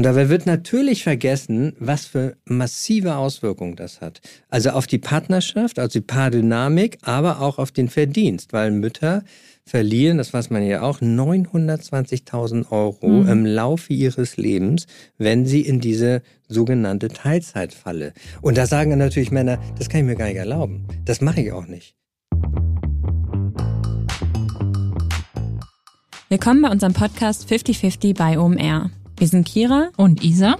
Und dabei wird natürlich vergessen, was für massive Auswirkungen das hat. Also auf die Partnerschaft, also die Paardynamik, aber auch auf den Verdienst, weil Mütter verlieren, das weiß man ja auch, 920.000 Euro mhm. im Laufe ihres Lebens, wenn sie in diese sogenannte Teilzeit falle. Und da sagen natürlich Männer, das kann ich mir gar nicht erlauben. Das mache ich auch nicht. Willkommen bei unserem Podcast 5050 bei OMR. Wir sind Kira und Isa.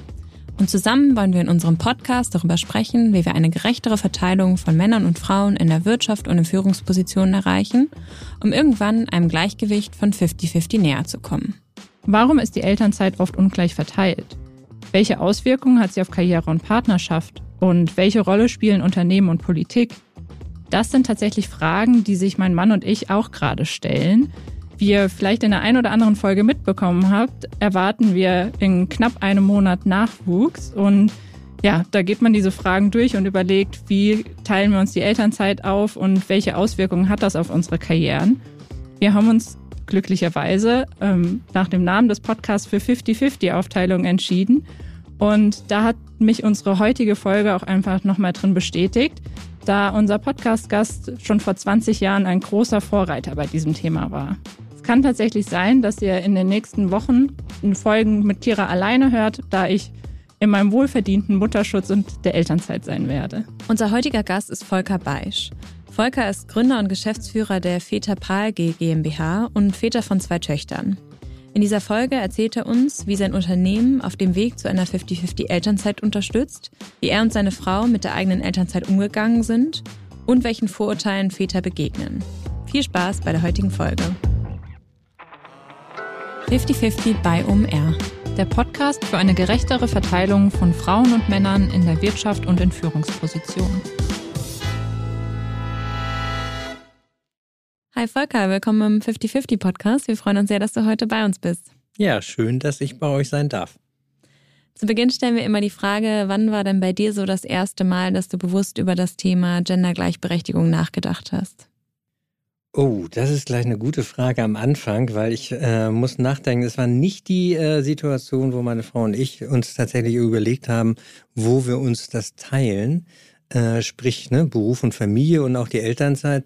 Und zusammen wollen wir in unserem Podcast darüber sprechen, wie wir eine gerechtere Verteilung von Männern und Frauen in der Wirtschaft und in Führungspositionen erreichen, um irgendwann einem Gleichgewicht von 50-50 näher zu kommen. Warum ist die Elternzeit oft ungleich verteilt? Welche Auswirkungen hat sie auf Karriere und Partnerschaft? Und welche Rolle spielen Unternehmen und Politik? Das sind tatsächlich Fragen, die sich mein Mann und ich auch gerade stellen, ihr vielleicht in der einen oder anderen Folge mitbekommen habt, erwarten wir in knapp einem Monat Nachwuchs. Und ja, da geht man diese Fragen durch und überlegt, wie teilen wir uns die Elternzeit auf und welche Auswirkungen hat das auf unsere Karrieren. Wir haben uns glücklicherweise ähm, nach dem Namen des Podcasts für 50-50-Aufteilung entschieden. Und da hat mich unsere heutige Folge auch einfach nochmal drin bestätigt, da unser Podcast-Gast schon vor 20 Jahren ein großer Vorreiter bei diesem Thema war kann tatsächlich sein, dass ihr in den nächsten Wochen Folgen mit Kira alleine hört, da ich in meinem wohlverdienten Mutterschutz und der Elternzeit sein werde. Unser heutiger Gast ist Volker Beisch. Volker ist Gründer und Geschäftsführer der Väter Prahl GmbH und Väter von zwei Töchtern. In dieser Folge erzählt er uns, wie sein Unternehmen auf dem Weg zu einer 50-50 Elternzeit unterstützt, wie er und seine Frau mit der eigenen Elternzeit umgegangen sind und welchen Vorurteilen Väter begegnen. Viel Spaß bei der heutigen Folge. 50-50 bei OMR. Der Podcast für eine gerechtere Verteilung von Frauen und Männern in der Wirtschaft und in Führungspositionen. Hi Volker, willkommen im 50-50 Podcast. Wir freuen uns sehr, dass du heute bei uns bist. Ja, schön, dass ich bei euch sein darf. Zu Beginn stellen wir immer die Frage, wann war denn bei dir so das erste Mal, dass du bewusst über das Thema Gendergleichberechtigung nachgedacht hast? Oh, das ist gleich eine gute Frage am Anfang, weil ich äh, muss nachdenken, es war nicht die äh, Situation, wo meine Frau und ich uns tatsächlich überlegt haben, wo wir uns das teilen, äh, sprich ne, Beruf und Familie und auch die Elternzeit.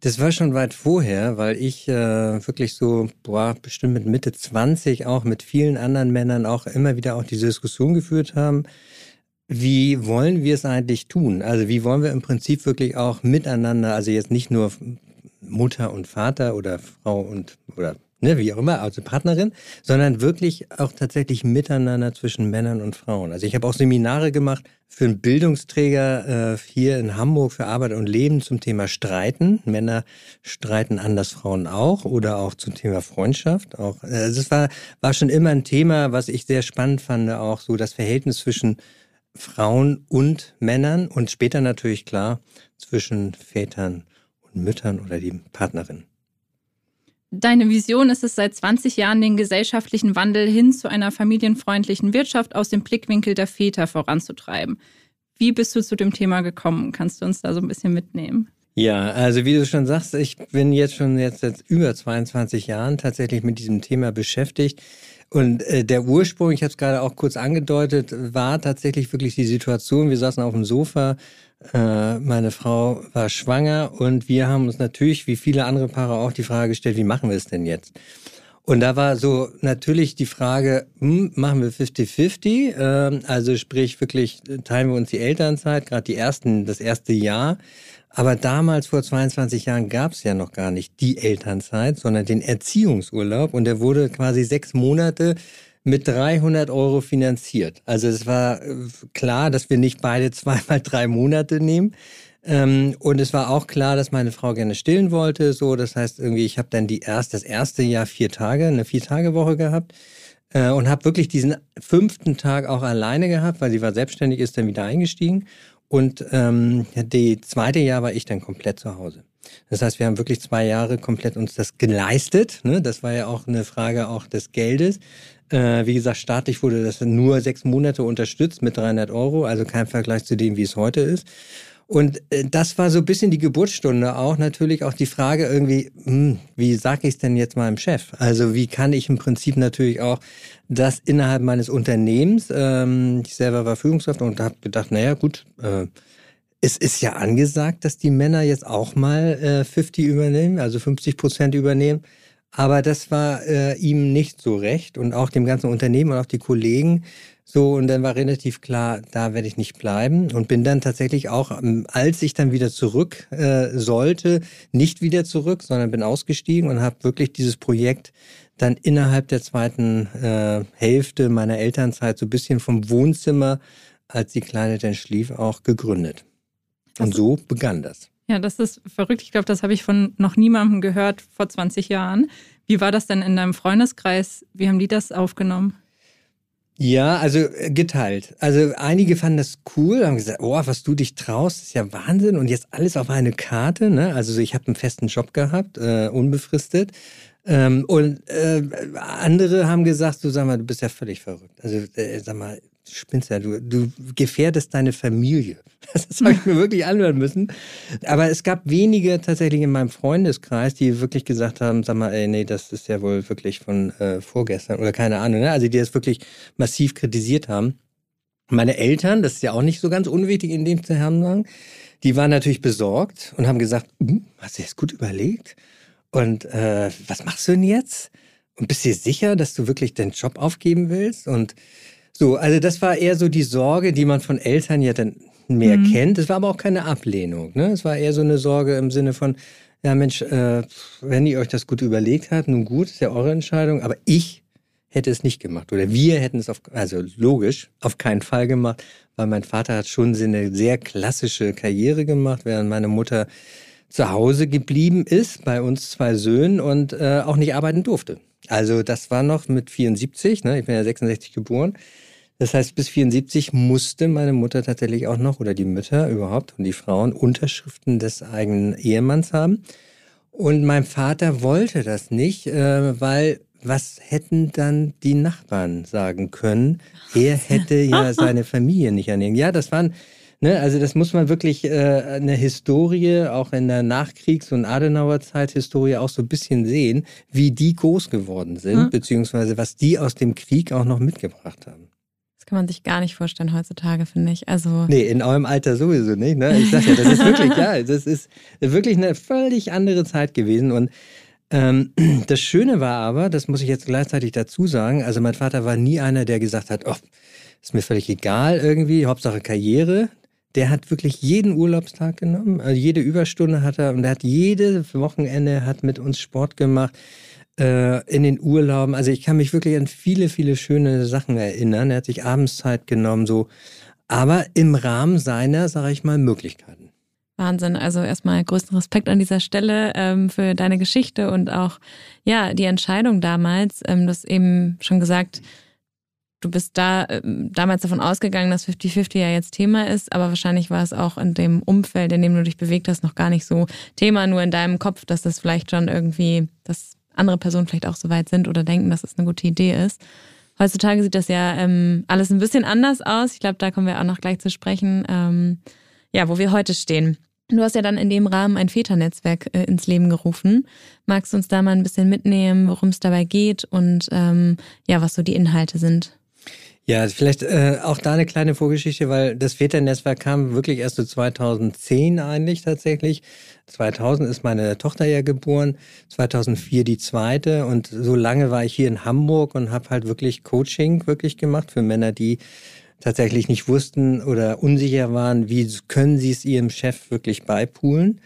Das war schon weit vorher, weil ich äh, wirklich so, boah, bestimmt mit Mitte 20 auch mit vielen anderen Männern auch immer wieder auch diese Diskussion geführt haben. Wie wollen wir es eigentlich tun? Also wie wollen wir im Prinzip wirklich auch miteinander, also jetzt nicht nur Mutter und Vater oder Frau und oder ne, wie auch immer, also Partnerin, sondern wirklich auch tatsächlich miteinander zwischen Männern und Frauen. Also ich habe auch Seminare gemacht für einen Bildungsträger äh, hier in Hamburg für Arbeit und Leben zum Thema Streiten. Männer streiten anders, Frauen auch oder auch zum Thema Freundschaft. Auch äh, also es war war schon immer ein Thema, was ich sehr spannend fand, auch so das Verhältnis zwischen Frauen und Männern und später natürlich klar zwischen Vätern Müttern oder die Partnerin. Deine Vision ist es seit 20 Jahren, den gesellschaftlichen Wandel hin zu einer familienfreundlichen Wirtschaft aus dem Blickwinkel der Väter voranzutreiben. Wie bist du zu dem Thema gekommen? Kannst du uns da so ein bisschen mitnehmen? Ja, also wie du schon sagst, ich bin jetzt schon jetzt seit über 22 Jahren tatsächlich mit diesem Thema beschäftigt. Und äh, der Ursprung, ich habe es gerade auch kurz angedeutet, war tatsächlich wirklich die Situation. Wir saßen auf dem Sofa, äh, meine Frau war schwanger und wir haben uns natürlich, wie viele andere Paare auch, die Frage gestellt, wie machen wir es denn jetzt? Und da war so natürlich die Frage, hm, machen wir 50-50? Äh, also sprich wirklich, teilen wir uns die Elternzeit, gerade die ersten, das erste Jahr. Aber damals, vor 22 Jahren, gab es ja noch gar nicht die Elternzeit, sondern den Erziehungsurlaub. Und der wurde quasi sechs Monate mit 300 Euro finanziert. Also es war äh, klar, dass wir nicht beide zweimal drei Monate nehmen. Ähm, und es war auch klar, dass meine Frau gerne stillen wollte. So, das heißt irgendwie, ich habe dann die erst das erste Jahr vier Tage, eine vier Tage Woche gehabt äh, und habe wirklich diesen fünften Tag auch alleine gehabt, weil sie war selbstständig, ist dann wieder eingestiegen. Und ähm, die zweite Jahr war ich dann komplett zu Hause. Das heißt, wir haben wirklich zwei Jahre komplett uns das geleistet. Ne? Das war ja auch eine Frage auch des Geldes. Äh, wie gesagt, staatlich wurde das nur sechs Monate unterstützt mit 300 Euro, also kein Vergleich zu dem, wie es heute ist. Und äh, das war so ein bisschen die Geburtsstunde auch, natürlich auch die Frage irgendwie, hm, wie sage ich es denn jetzt meinem Chef? Also wie kann ich im Prinzip natürlich auch das innerhalb meines Unternehmens, ähm, ich selber war Führungskraft und habe gedacht, naja gut, äh, es ist ja angesagt, dass die Männer jetzt auch mal äh, 50 übernehmen, also 50 Prozent übernehmen. Aber das war äh, ihm nicht so recht und auch dem ganzen Unternehmen und auch die Kollegen so, und dann war relativ klar, da werde ich nicht bleiben und bin dann tatsächlich auch, ähm, als ich dann wieder zurück äh, sollte, nicht wieder zurück, sondern bin ausgestiegen und habe wirklich dieses Projekt dann innerhalb der zweiten äh, Hälfte meiner Elternzeit so ein bisschen vom Wohnzimmer, als die Kleine dann schlief, auch gegründet. Und so begann das. Ja, das ist verrückt. Ich glaube, das habe ich von noch niemandem gehört vor 20 Jahren. Wie war das denn in deinem Freundeskreis? Wie haben die das aufgenommen? Ja, also äh, geteilt. Also einige fanden das cool, haben gesagt, oh, was du dich traust, ist ja Wahnsinn und jetzt alles auf eine Karte. Ne? Also ich habe einen festen Job gehabt, äh, unbefristet. Ähm, und äh, andere haben gesagt, du sag mal, du bist ja völlig verrückt. Also äh, sag mal, spinnst ja, du, du gefährdest deine Familie. Das habe ich mir wirklich anhören müssen. Aber es gab wenige tatsächlich in meinem Freundeskreis, die wirklich gesagt haben, sag mal, ey, nee, das ist ja wohl wirklich von äh, vorgestern oder keine Ahnung. Ne? Also die das wirklich massiv kritisiert haben. Meine Eltern, das ist ja auch nicht so ganz unwichtig in dem Zusammenhang, die waren natürlich besorgt und haben gesagt, hm, hast du das gut überlegt? Und äh, was machst du denn jetzt? Und bist du sicher, dass du wirklich den Job aufgeben willst? Und so, also das war eher so die Sorge, die man von Eltern ja dann mehr mhm. kennt. Es war aber auch keine Ablehnung. Ne? Es war eher so eine Sorge im Sinne von, ja Mensch, äh, wenn ihr euch das gut überlegt habt, nun gut, ist ja eure Entscheidung, aber ich hätte es nicht gemacht oder wir hätten es auf, also logisch, auf keinen Fall gemacht, weil mein Vater hat schon eine sehr klassische Karriere gemacht, während meine Mutter zu Hause geblieben ist, bei uns zwei Söhnen und äh, auch nicht arbeiten durfte. Also das war noch mit 74, ne? ich bin ja 66 geboren. Das heißt, bis 74 musste meine Mutter tatsächlich auch noch, oder die Mütter überhaupt und die Frauen, Unterschriften des eigenen Ehemanns haben. Und mein Vater wollte das nicht, äh, weil was hätten dann die Nachbarn sagen können? Er hätte ja seine Familie nicht ernähren. Ja, das waren Ne, also das muss man wirklich äh, eine Historie, auch in der Nachkriegs- und Adenauerzeit Historie auch so ein bisschen sehen, wie die groß geworden sind, mhm. beziehungsweise was die aus dem Krieg auch noch mitgebracht haben. Das kann man sich gar nicht vorstellen heutzutage, finde ich. Also nee, in eurem Alter sowieso nicht. Ne? Ich sag ja, das ist wirklich, ja, das ist wirklich eine völlig andere Zeit gewesen. Und ähm, das Schöne war aber, das muss ich jetzt gleichzeitig dazu sagen, also mein Vater war nie einer, der gesagt hat, oh, ist mir völlig egal irgendwie, Hauptsache Karriere der hat wirklich jeden Urlaubstag genommen, also jede Überstunde hat er und er hat jedes Wochenende hat mit uns Sport gemacht äh, in den Urlauben. Also ich kann mich wirklich an viele, viele schöne Sachen erinnern. Er hat sich abends Zeit genommen, so, aber im Rahmen seiner, sage ich mal, Möglichkeiten. Wahnsinn. Also erstmal größten Respekt an dieser Stelle ähm, für deine Geschichte und auch ja die Entscheidung damals. Ähm, du hast eben schon gesagt, du bist da äh, damals davon ausgegangen, dass 50-50 ja jetzt Thema ist, aber wahrscheinlich war es auch in dem Umfeld, in dem du dich bewegt hast, noch gar nicht so Thema, nur in deinem Kopf, dass das vielleicht schon irgendwie, dass andere Personen vielleicht auch so weit sind oder denken, dass es das eine gute Idee ist. Heutzutage sieht das ja ähm, alles ein bisschen anders aus. Ich glaube, da kommen wir auch noch gleich zu sprechen, ähm, ja, wo wir heute stehen. Du hast ja dann in dem Rahmen ein Väternetzwerk äh, ins Leben gerufen. Magst du uns da mal ein bisschen mitnehmen, worum es dabei geht und ähm, ja, was so die Inhalte sind? Ja, vielleicht äh, auch da eine kleine Vorgeschichte, weil das Väternetzwerk kam wirklich erst so 2010 eigentlich tatsächlich. 2000 ist meine Tochter ja geboren, 2004 die zweite und so lange war ich hier in Hamburg und habe halt wirklich Coaching wirklich gemacht für Männer, die tatsächlich nicht wussten oder unsicher waren, wie können sie es ihrem Chef wirklich beipulen.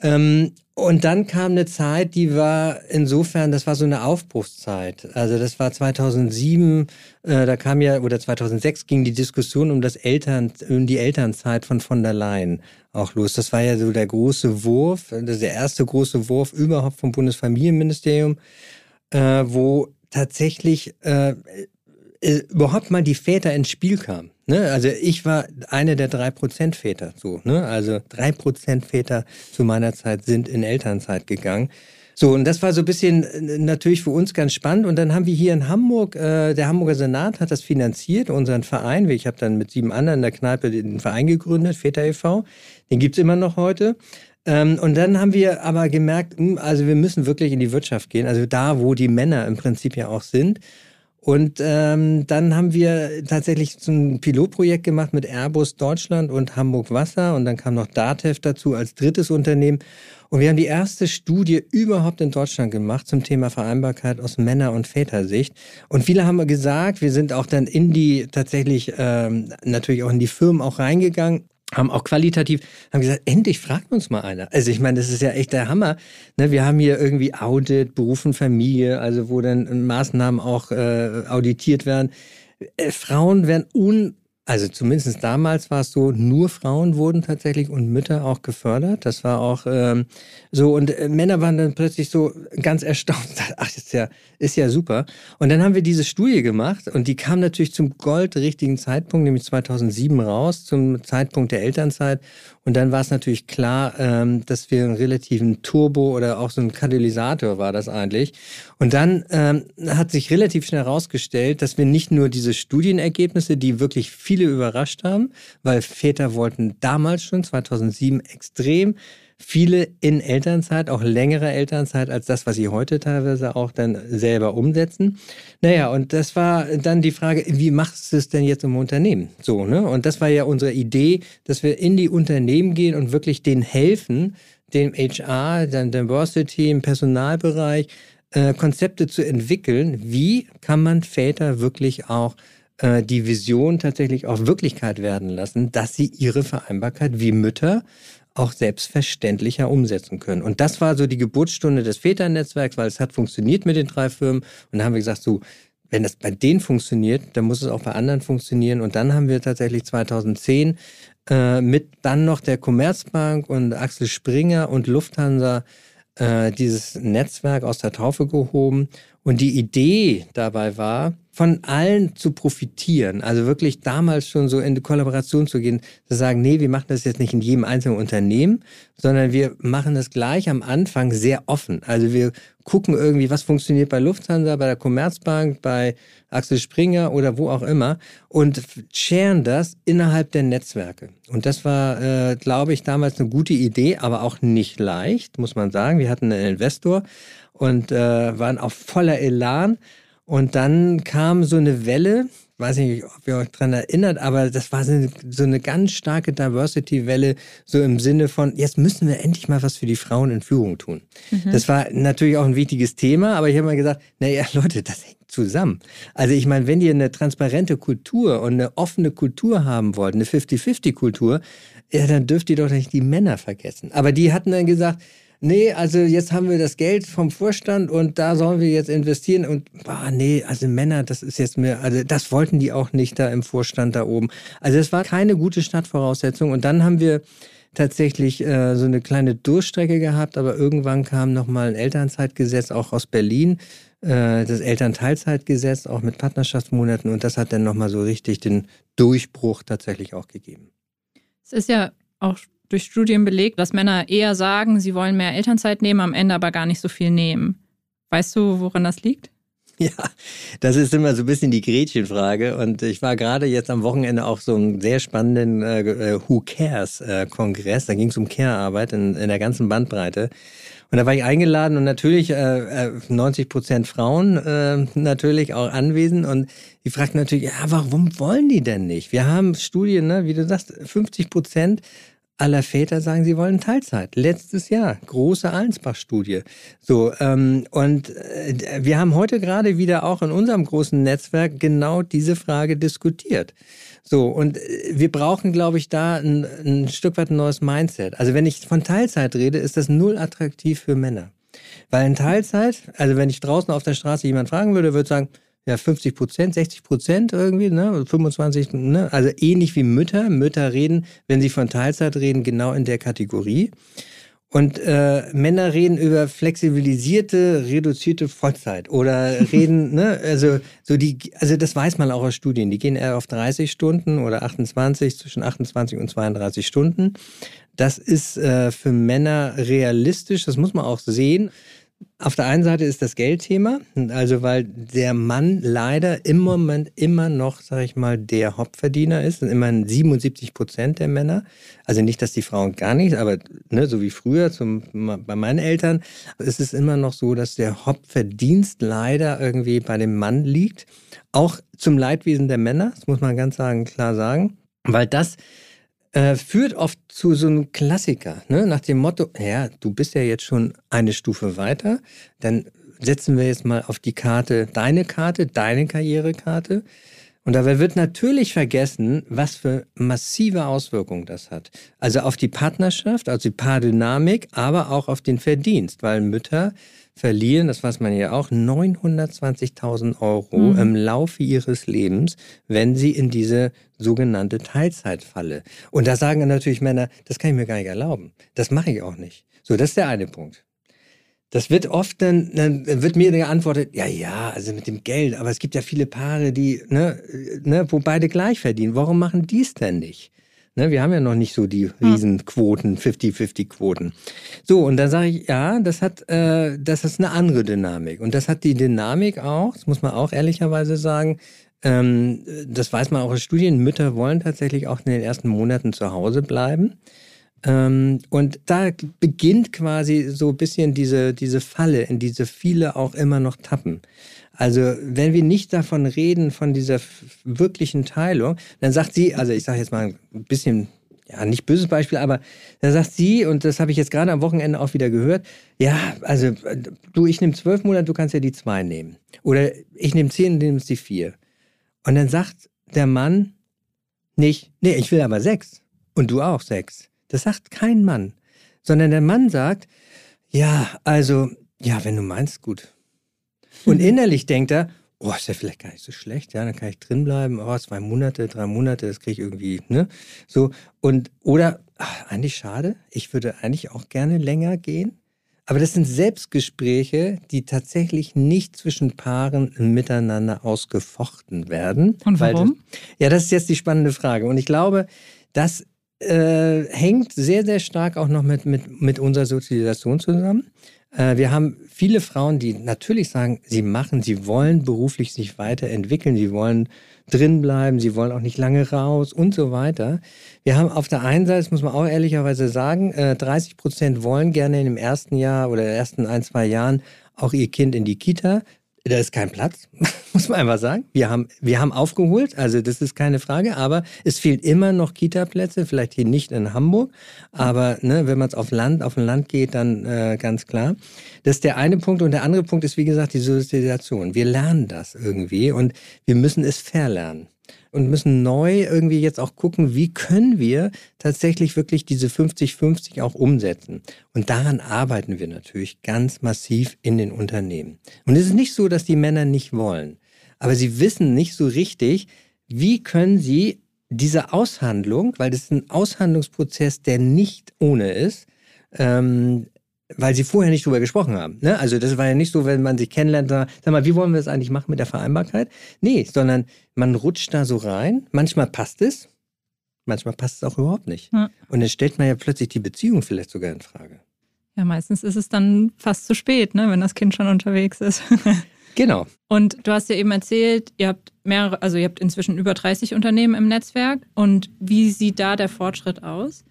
Ähm, und dann kam eine Zeit, die war insofern, das war so eine Aufbruchszeit. Also das war 2007, äh, da kam ja, oder 2006 ging die Diskussion um das Eltern, um die Elternzeit von von der Leyen auch los. Das war ja so der große Wurf, das ist der erste große Wurf überhaupt vom Bundesfamilienministerium, äh, wo tatsächlich äh, äh, überhaupt mal die Väter ins Spiel kamen. Ne? Also ich war einer der drei Prozent Väter. So, ne? Also drei Prozent Väter zu meiner Zeit sind in Elternzeit gegangen. So, und das war so ein bisschen äh, natürlich für uns ganz spannend. Und dann haben wir hier in Hamburg, äh, der Hamburger Senat hat das finanziert, unseren Verein. Ich habe dann mit sieben anderen in der Kneipe den Verein gegründet, Väter e.V. Den gibt's immer noch heute. Ähm, und dann haben wir aber gemerkt, hm, also wir müssen wirklich in die Wirtschaft gehen, also da, wo die Männer im Prinzip ja auch sind. Und ähm, dann haben wir tatsächlich so ein Pilotprojekt gemacht mit Airbus Deutschland und Hamburg Wasser und dann kam noch Datev dazu als drittes Unternehmen. Und wir haben die erste Studie überhaupt in Deutschland gemacht zum Thema Vereinbarkeit aus Männer- und Vätersicht. Und viele haben gesagt, wir sind auch dann in die tatsächlich ähm, natürlich auch in die Firmen auch reingegangen haben auch qualitativ, haben gesagt, endlich fragt uns mal einer. Also ich meine, das ist ja echt der Hammer. Ne, wir haben hier irgendwie Audit, Beruf und Familie, also wo dann Maßnahmen auch äh, auditiert werden. Äh, Frauen werden un also zumindest damals war es so, nur Frauen wurden tatsächlich und Mütter auch gefördert. Das war auch ähm, so. Und äh, Männer waren dann plötzlich so ganz erstaunt. Ach, ist ja, ist ja super. Und dann haben wir diese Studie gemacht und die kam natürlich zum goldrichtigen Zeitpunkt, nämlich 2007 raus, zum Zeitpunkt der Elternzeit. Und dann war es natürlich klar, ähm, dass wir einen relativen Turbo oder auch so ein Katalysator war das eigentlich. Und dann ähm, hat sich relativ schnell herausgestellt, dass wir nicht nur diese Studienergebnisse, die wirklich viele überrascht haben, weil Väter wollten damals schon, 2007, extrem viele in Elternzeit, auch längere Elternzeit als das, was sie heute teilweise auch dann selber umsetzen. Naja, und das war dann die Frage, wie machst du es denn jetzt im Unternehmen? So, ne? Und das war ja unsere Idee, dass wir in die Unternehmen gehen und wirklich denen helfen, dem HR, dem Diversity, im Personalbereich, äh, Konzepte zu entwickeln. Wie kann man Väter wirklich auch äh, die Vision tatsächlich auch Wirklichkeit werden lassen, dass sie ihre Vereinbarkeit wie Mütter auch selbstverständlicher umsetzen können. Und das war so die Geburtsstunde des Väternetzwerks, weil es hat funktioniert mit den drei Firmen. Und dann haben wir gesagt, so, wenn das bei denen funktioniert, dann muss es auch bei anderen funktionieren. Und dann haben wir tatsächlich 2010 äh, mit dann noch der Commerzbank und Axel Springer und Lufthansa äh, dieses Netzwerk aus der Taufe gehoben. Und die Idee dabei war, von allen zu profitieren. Also wirklich damals schon so in die Kollaboration zu gehen, zu sagen, nee, wir machen das jetzt nicht in jedem einzelnen Unternehmen, sondern wir machen das gleich am Anfang sehr offen. Also wir gucken irgendwie, was funktioniert bei Lufthansa, bei der Commerzbank, bei Axel Springer oder wo auch immer und scheren das innerhalb der Netzwerke. Und das war, äh, glaube ich, damals eine gute Idee, aber auch nicht leicht, muss man sagen. Wir hatten einen Investor und äh, waren auf voller Elan und dann kam so eine Welle, weiß nicht, ob ihr euch daran erinnert, aber das war so eine, so eine ganz starke Diversity-Welle, so im Sinne von, jetzt müssen wir endlich mal was für die Frauen in Führung tun. Mhm. Das war natürlich auch ein wichtiges Thema, aber ich habe mal gesagt, naja, Leute, das hängt zusammen. Also ich meine, wenn ihr eine transparente Kultur und eine offene Kultur haben wollt, eine 50-50-Kultur, ja, dann dürft ihr doch nicht die Männer vergessen. Aber die hatten dann gesagt, nee, also jetzt haben wir das Geld vom Vorstand und da sollen wir jetzt investieren und boah, nee, also Männer, das ist jetzt mir, also das wollten die auch nicht da im Vorstand da oben. Also es war keine gute Startvoraussetzung und dann haben wir tatsächlich äh, so eine kleine Durchstrecke gehabt, aber irgendwann kam nochmal ein Elternzeitgesetz auch aus Berlin, äh, das Elternteilzeitgesetz auch mit Partnerschaftsmonaten und das hat dann nochmal so richtig den Durchbruch tatsächlich auch gegeben. Es ist ja auch durch Studien belegt, dass Männer eher sagen, sie wollen mehr Elternzeit nehmen, am Ende aber gar nicht so viel nehmen. Weißt du, woran das liegt? Ja, das ist immer so ein bisschen die Gretchenfrage. Und ich war gerade jetzt am Wochenende auf so einem sehr spannenden äh, äh Who Cares-Kongress. Äh, da ging es um Care-Arbeit in, in der ganzen Bandbreite. Und da war ich eingeladen und natürlich äh, 90 äh, Prozent Frauen äh, natürlich auch anwesend. Und die fragten natürlich, ja, warum wollen die denn nicht? Wir haben Studien, ne, wie du sagst, 50 Prozent aller Väter sagen, sie wollen Teilzeit. Letztes Jahr, große Allensbach-Studie. So, ähm, und äh, wir haben heute gerade wieder auch in unserem großen Netzwerk genau diese Frage diskutiert. So, und äh, wir brauchen, glaube ich, da ein, ein Stück weit ein neues Mindset. Also wenn ich von Teilzeit rede, ist das null attraktiv für Männer. Weil in Teilzeit, also wenn ich draußen auf der Straße jemand fragen würde, würde sagen, ja, 50 Prozent, 60 Prozent irgendwie, ne? 25, ne? Also ähnlich wie Mütter. Mütter reden, wenn sie von Teilzeit reden, genau in der Kategorie. Und äh, Männer reden über flexibilisierte, reduzierte Vollzeit oder reden, ne, also so die, also das weiß man auch aus Studien, die gehen eher auf 30 Stunden oder 28, zwischen 28 und 32 Stunden. Das ist äh, für Männer realistisch, das muss man auch sehen auf der einen Seite ist das Geldthema, also weil der Mann leider im Moment immer noch, sage ich mal, der Hauptverdiener ist, und immerhin 77 Prozent der Männer. Also nicht, dass die Frauen gar nicht, aber ne, so wie früher zum, bei meinen Eltern, ist es immer noch so, dass der Hauptverdienst leider irgendwie bei dem Mann liegt. Auch zum Leidwesen der Männer, das muss man ganz sagen, klar sagen, weil das äh, führt oft zu so einem Klassiker, ne? nach dem Motto, ja, du bist ja jetzt schon eine Stufe weiter, dann setzen wir jetzt mal auf die Karte deine Karte, deine Karrierekarte. Und dabei wird natürlich vergessen, was für massive Auswirkungen das hat. Also auf die Partnerschaft, also die Paardynamik, aber auch auf den Verdienst, weil Mütter verlieren, das weiß man ja auch, 920.000 Euro mhm. im Laufe ihres Lebens, wenn sie in diese sogenannte Teilzeitfalle. Und da sagen natürlich Männer, das kann ich mir gar nicht erlauben. Das mache ich auch nicht. So, das ist der eine Punkt. Das wird oft dann, dann wird mir geantwortet, ja, ja, also mit dem Geld, aber es gibt ja viele Paare, die, ne, ne, wo beide gleich verdienen. Warum machen die es denn nicht? Ne, wir haben ja noch nicht so die Riesenquoten, 50-50-Quoten. So, und dann sage ich, ja, das hat, äh, das ist eine andere Dynamik. Und das hat die Dynamik auch, das muss man auch ehrlicherweise sagen, ähm, das weiß man auch aus Studien, Mütter wollen tatsächlich auch in den ersten Monaten zu Hause bleiben. Ähm, und da beginnt quasi so ein bisschen diese, diese Falle, in diese viele auch immer noch tappen. Also wenn wir nicht davon reden, von dieser wirklichen Teilung, dann sagt sie, also ich sage jetzt mal ein bisschen, ja, nicht böses Beispiel, aber dann sagt sie, und das habe ich jetzt gerade am Wochenende auch wieder gehört, ja, also du, ich nehme zwölf Monate, du kannst ja die zwei nehmen. Oder ich nehme zehn, du nimmst die vier. Und dann sagt der Mann nicht, nee, ich will aber sechs. Und du auch sechs. Das sagt kein Mann. Sondern der Mann sagt, ja, also, ja, wenn du meinst, gut, und innerlich denkt er, oh, ist ja vielleicht gar nicht so schlecht, ja, dann kann ich drin bleiben, oh, zwei Monate, drei Monate, das kriege ich irgendwie, ne? So, und, oder, ach, eigentlich schade, ich würde eigentlich auch gerne länger gehen. Aber das sind Selbstgespräche, die tatsächlich nicht zwischen Paaren miteinander ausgefochten werden. Und warum? Das, ja, das ist jetzt die spannende Frage. Und ich glaube, das äh, hängt sehr, sehr stark auch noch mit, mit, mit unserer Sozialisation zusammen. Äh, wir haben viele Frauen, die natürlich sagen, sie machen, sie wollen beruflich sich weiterentwickeln, sie wollen drinbleiben, sie wollen auch nicht lange raus und so weiter. Wir haben auf der einen Seite, das muss man auch ehrlicherweise sagen, 30 äh, Prozent wollen gerne in dem ersten Jahr oder ersten ein, zwei Jahren auch ihr Kind in die Kita. Da ist kein Platz, muss man einfach sagen. Wir haben, wir haben aufgeholt, also das ist keine Frage, aber es fehlt immer noch Kita-Plätze, vielleicht hier nicht in Hamburg, aber ne, wenn man es auf Land, auf ein Land geht, dann äh, ganz klar. Das ist der eine Punkt und der andere Punkt ist, wie gesagt, die Sozialisation. Wir lernen das irgendwie und wir müssen es verlernen und müssen neu irgendwie jetzt auch gucken, wie können wir tatsächlich wirklich diese 50-50 auch umsetzen. Und daran arbeiten wir natürlich ganz massiv in den Unternehmen. Und es ist nicht so, dass die Männer nicht wollen, aber sie wissen nicht so richtig, wie können sie diese Aushandlung, weil das ist ein Aushandlungsprozess, der nicht ohne ist, ähm, weil sie vorher nicht drüber gesprochen haben. Ne? Also das war ja nicht so, wenn man sich kennenlernt, sag mal, wie wollen wir das eigentlich machen mit der Vereinbarkeit? Nee, sondern man rutscht da so rein. Manchmal passt es, manchmal passt es auch überhaupt nicht. Ja. Und dann stellt man ja plötzlich die Beziehung vielleicht sogar in Frage. Ja, meistens ist es dann fast zu spät, ne, wenn das Kind schon unterwegs ist. genau. Und du hast ja eben erzählt, ihr habt mehrere, also ihr habt inzwischen über 30 Unternehmen im Netzwerk. Und wie sieht da der Fortschritt aus?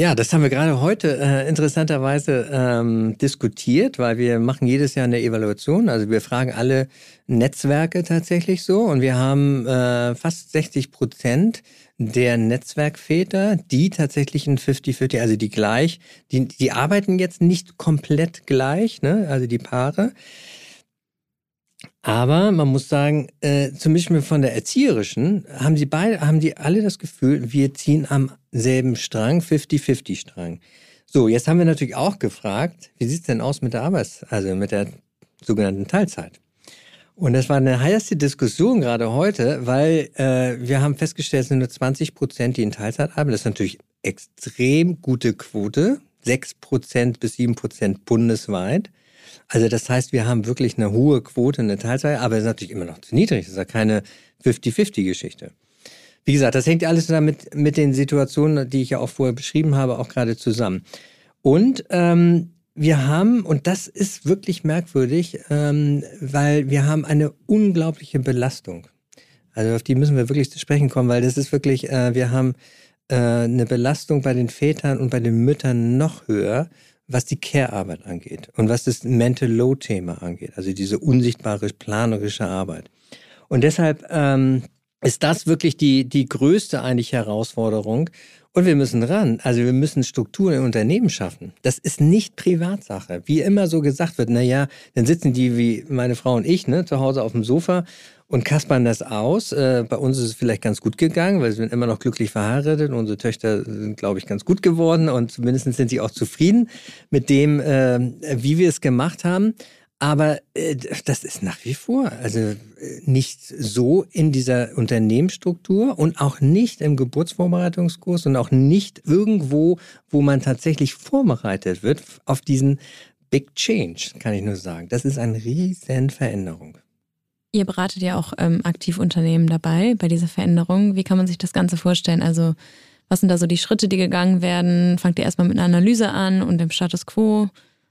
Ja, das haben wir gerade heute äh, interessanterweise ähm, diskutiert, weil wir machen jedes Jahr eine Evaluation. Also wir fragen alle Netzwerke tatsächlich so und wir haben äh, fast 60 Prozent der Netzwerkväter, die tatsächlich ein 50-50, also die gleich, die, die arbeiten jetzt nicht komplett gleich, ne? also die Paare. Aber man muss sagen, äh, zum Beispiel von der erzieherischen haben sie beide, haben die alle das Gefühl, wir ziehen am selben Strang, 50-50 Strang. So, jetzt haben wir natürlich auch gefragt, wie sieht's denn aus mit der Arbeits-, also mit der sogenannten Teilzeit? Und das war eine heiße Diskussion gerade heute, weil äh, wir haben festgestellt, es sind nur 20 Prozent, die in Teilzeit arbeiten. Das ist natürlich extrem gute Quote, 6 Prozent bis 7 Prozent bundesweit. Also das heißt, wir haben wirklich eine hohe Quote, eine Teilzeit, aber es ist natürlich immer noch zu niedrig. Das ist ja keine 50-50-Geschichte. Wie gesagt, das hängt alles damit mit den Situationen, die ich ja auch vorher beschrieben habe, auch gerade zusammen. Und ähm, wir haben, und das ist wirklich merkwürdig, ähm, weil wir haben eine unglaubliche Belastung. Also auf die müssen wir wirklich zu sprechen kommen, weil das ist wirklich, äh, wir haben äh, eine Belastung bei den Vätern und bei den Müttern noch höher, was die Care-Arbeit angeht und was das Mental Load-Thema angeht, also diese unsichtbare planerische Arbeit. Und deshalb ähm, ist das wirklich die, die größte eigentlich Herausforderung. Und wir müssen ran. Also wir müssen Strukturen in Unternehmen schaffen. Das ist nicht Privatsache. Wie immer so gesagt wird, na ja, dann sitzen die wie meine Frau und ich ne, zu Hause auf dem Sofa und kaspern das aus. Äh, bei uns ist es vielleicht ganz gut gegangen, weil wir sind immer noch glücklich verheiratet. Unsere Töchter sind, glaube ich, ganz gut geworden und zumindest sind sie auch zufrieden mit dem, äh, wie wir es gemacht haben. Aber äh, das ist nach wie vor also äh, nicht so in dieser Unternehmensstruktur und auch nicht im Geburtsvorbereitungskurs und auch nicht irgendwo, wo man tatsächlich vorbereitet wird auf diesen Big Change, kann ich nur sagen. Das ist eine riesen Veränderung. Ihr beratet ja auch ähm, aktiv Unternehmen dabei bei dieser Veränderung. Wie kann man sich das Ganze vorstellen? Also was sind da so die Schritte, die gegangen werden? Fangt ihr erstmal mit einer Analyse an und dem Status quo?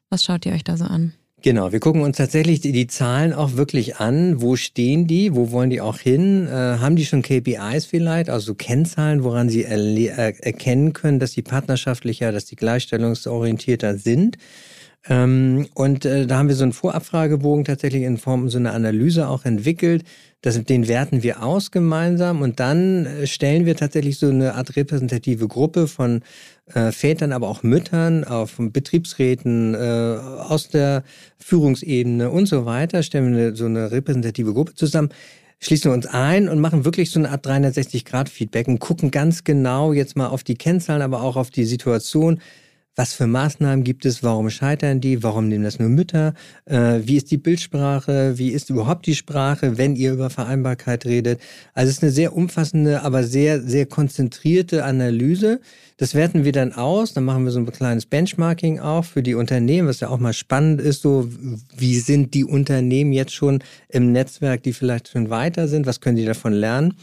Was schaut ihr euch da so an? Genau, wir gucken uns tatsächlich die, die, Zahlen auch wirklich an. Wo stehen die? Wo wollen die auch hin? Äh, haben die schon KPIs vielleicht, also Kennzahlen, woran sie er erkennen können, dass sie partnerschaftlicher, dass sie gleichstellungsorientierter sind? Ähm, und äh, da haben wir so einen Vorabfragebogen tatsächlich in Form so einer Analyse auch entwickelt. Das, den werten wir aus gemeinsam und dann äh, stellen wir tatsächlich so eine Art repräsentative Gruppe von äh, Vätern, aber auch Müttern, auf Betriebsräten, äh, aus der Führungsebene und so weiter, stellen wir so eine repräsentative Gruppe zusammen schließen wir uns ein und machen wirklich so eine Art 360-Grad-Feedback und gucken ganz genau jetzt mal auf die Kennzahlen, aber auch auf die Situation. Was für Maßnahmen gibt es? Warum scheitern die? Warum nehmen das nur Mütter? Äh, wie ist die Bildsprache? Wie ist überhaupt die Sprache, wenn ihr über Vereinbarkeit redet? Also es ist eine sehr umfassende, aber sehr, sehr konzentrierte Analyse. Das werten wir dann aus. Dann machen wir so ein kleines Benchmarking auch für die Unternehmen, was ja auch mal spannend ist. So, wie sind die Unternehmen jetzt schon im Netzwerk, die vielleicht schon weiter sind? Was können die davon lernen?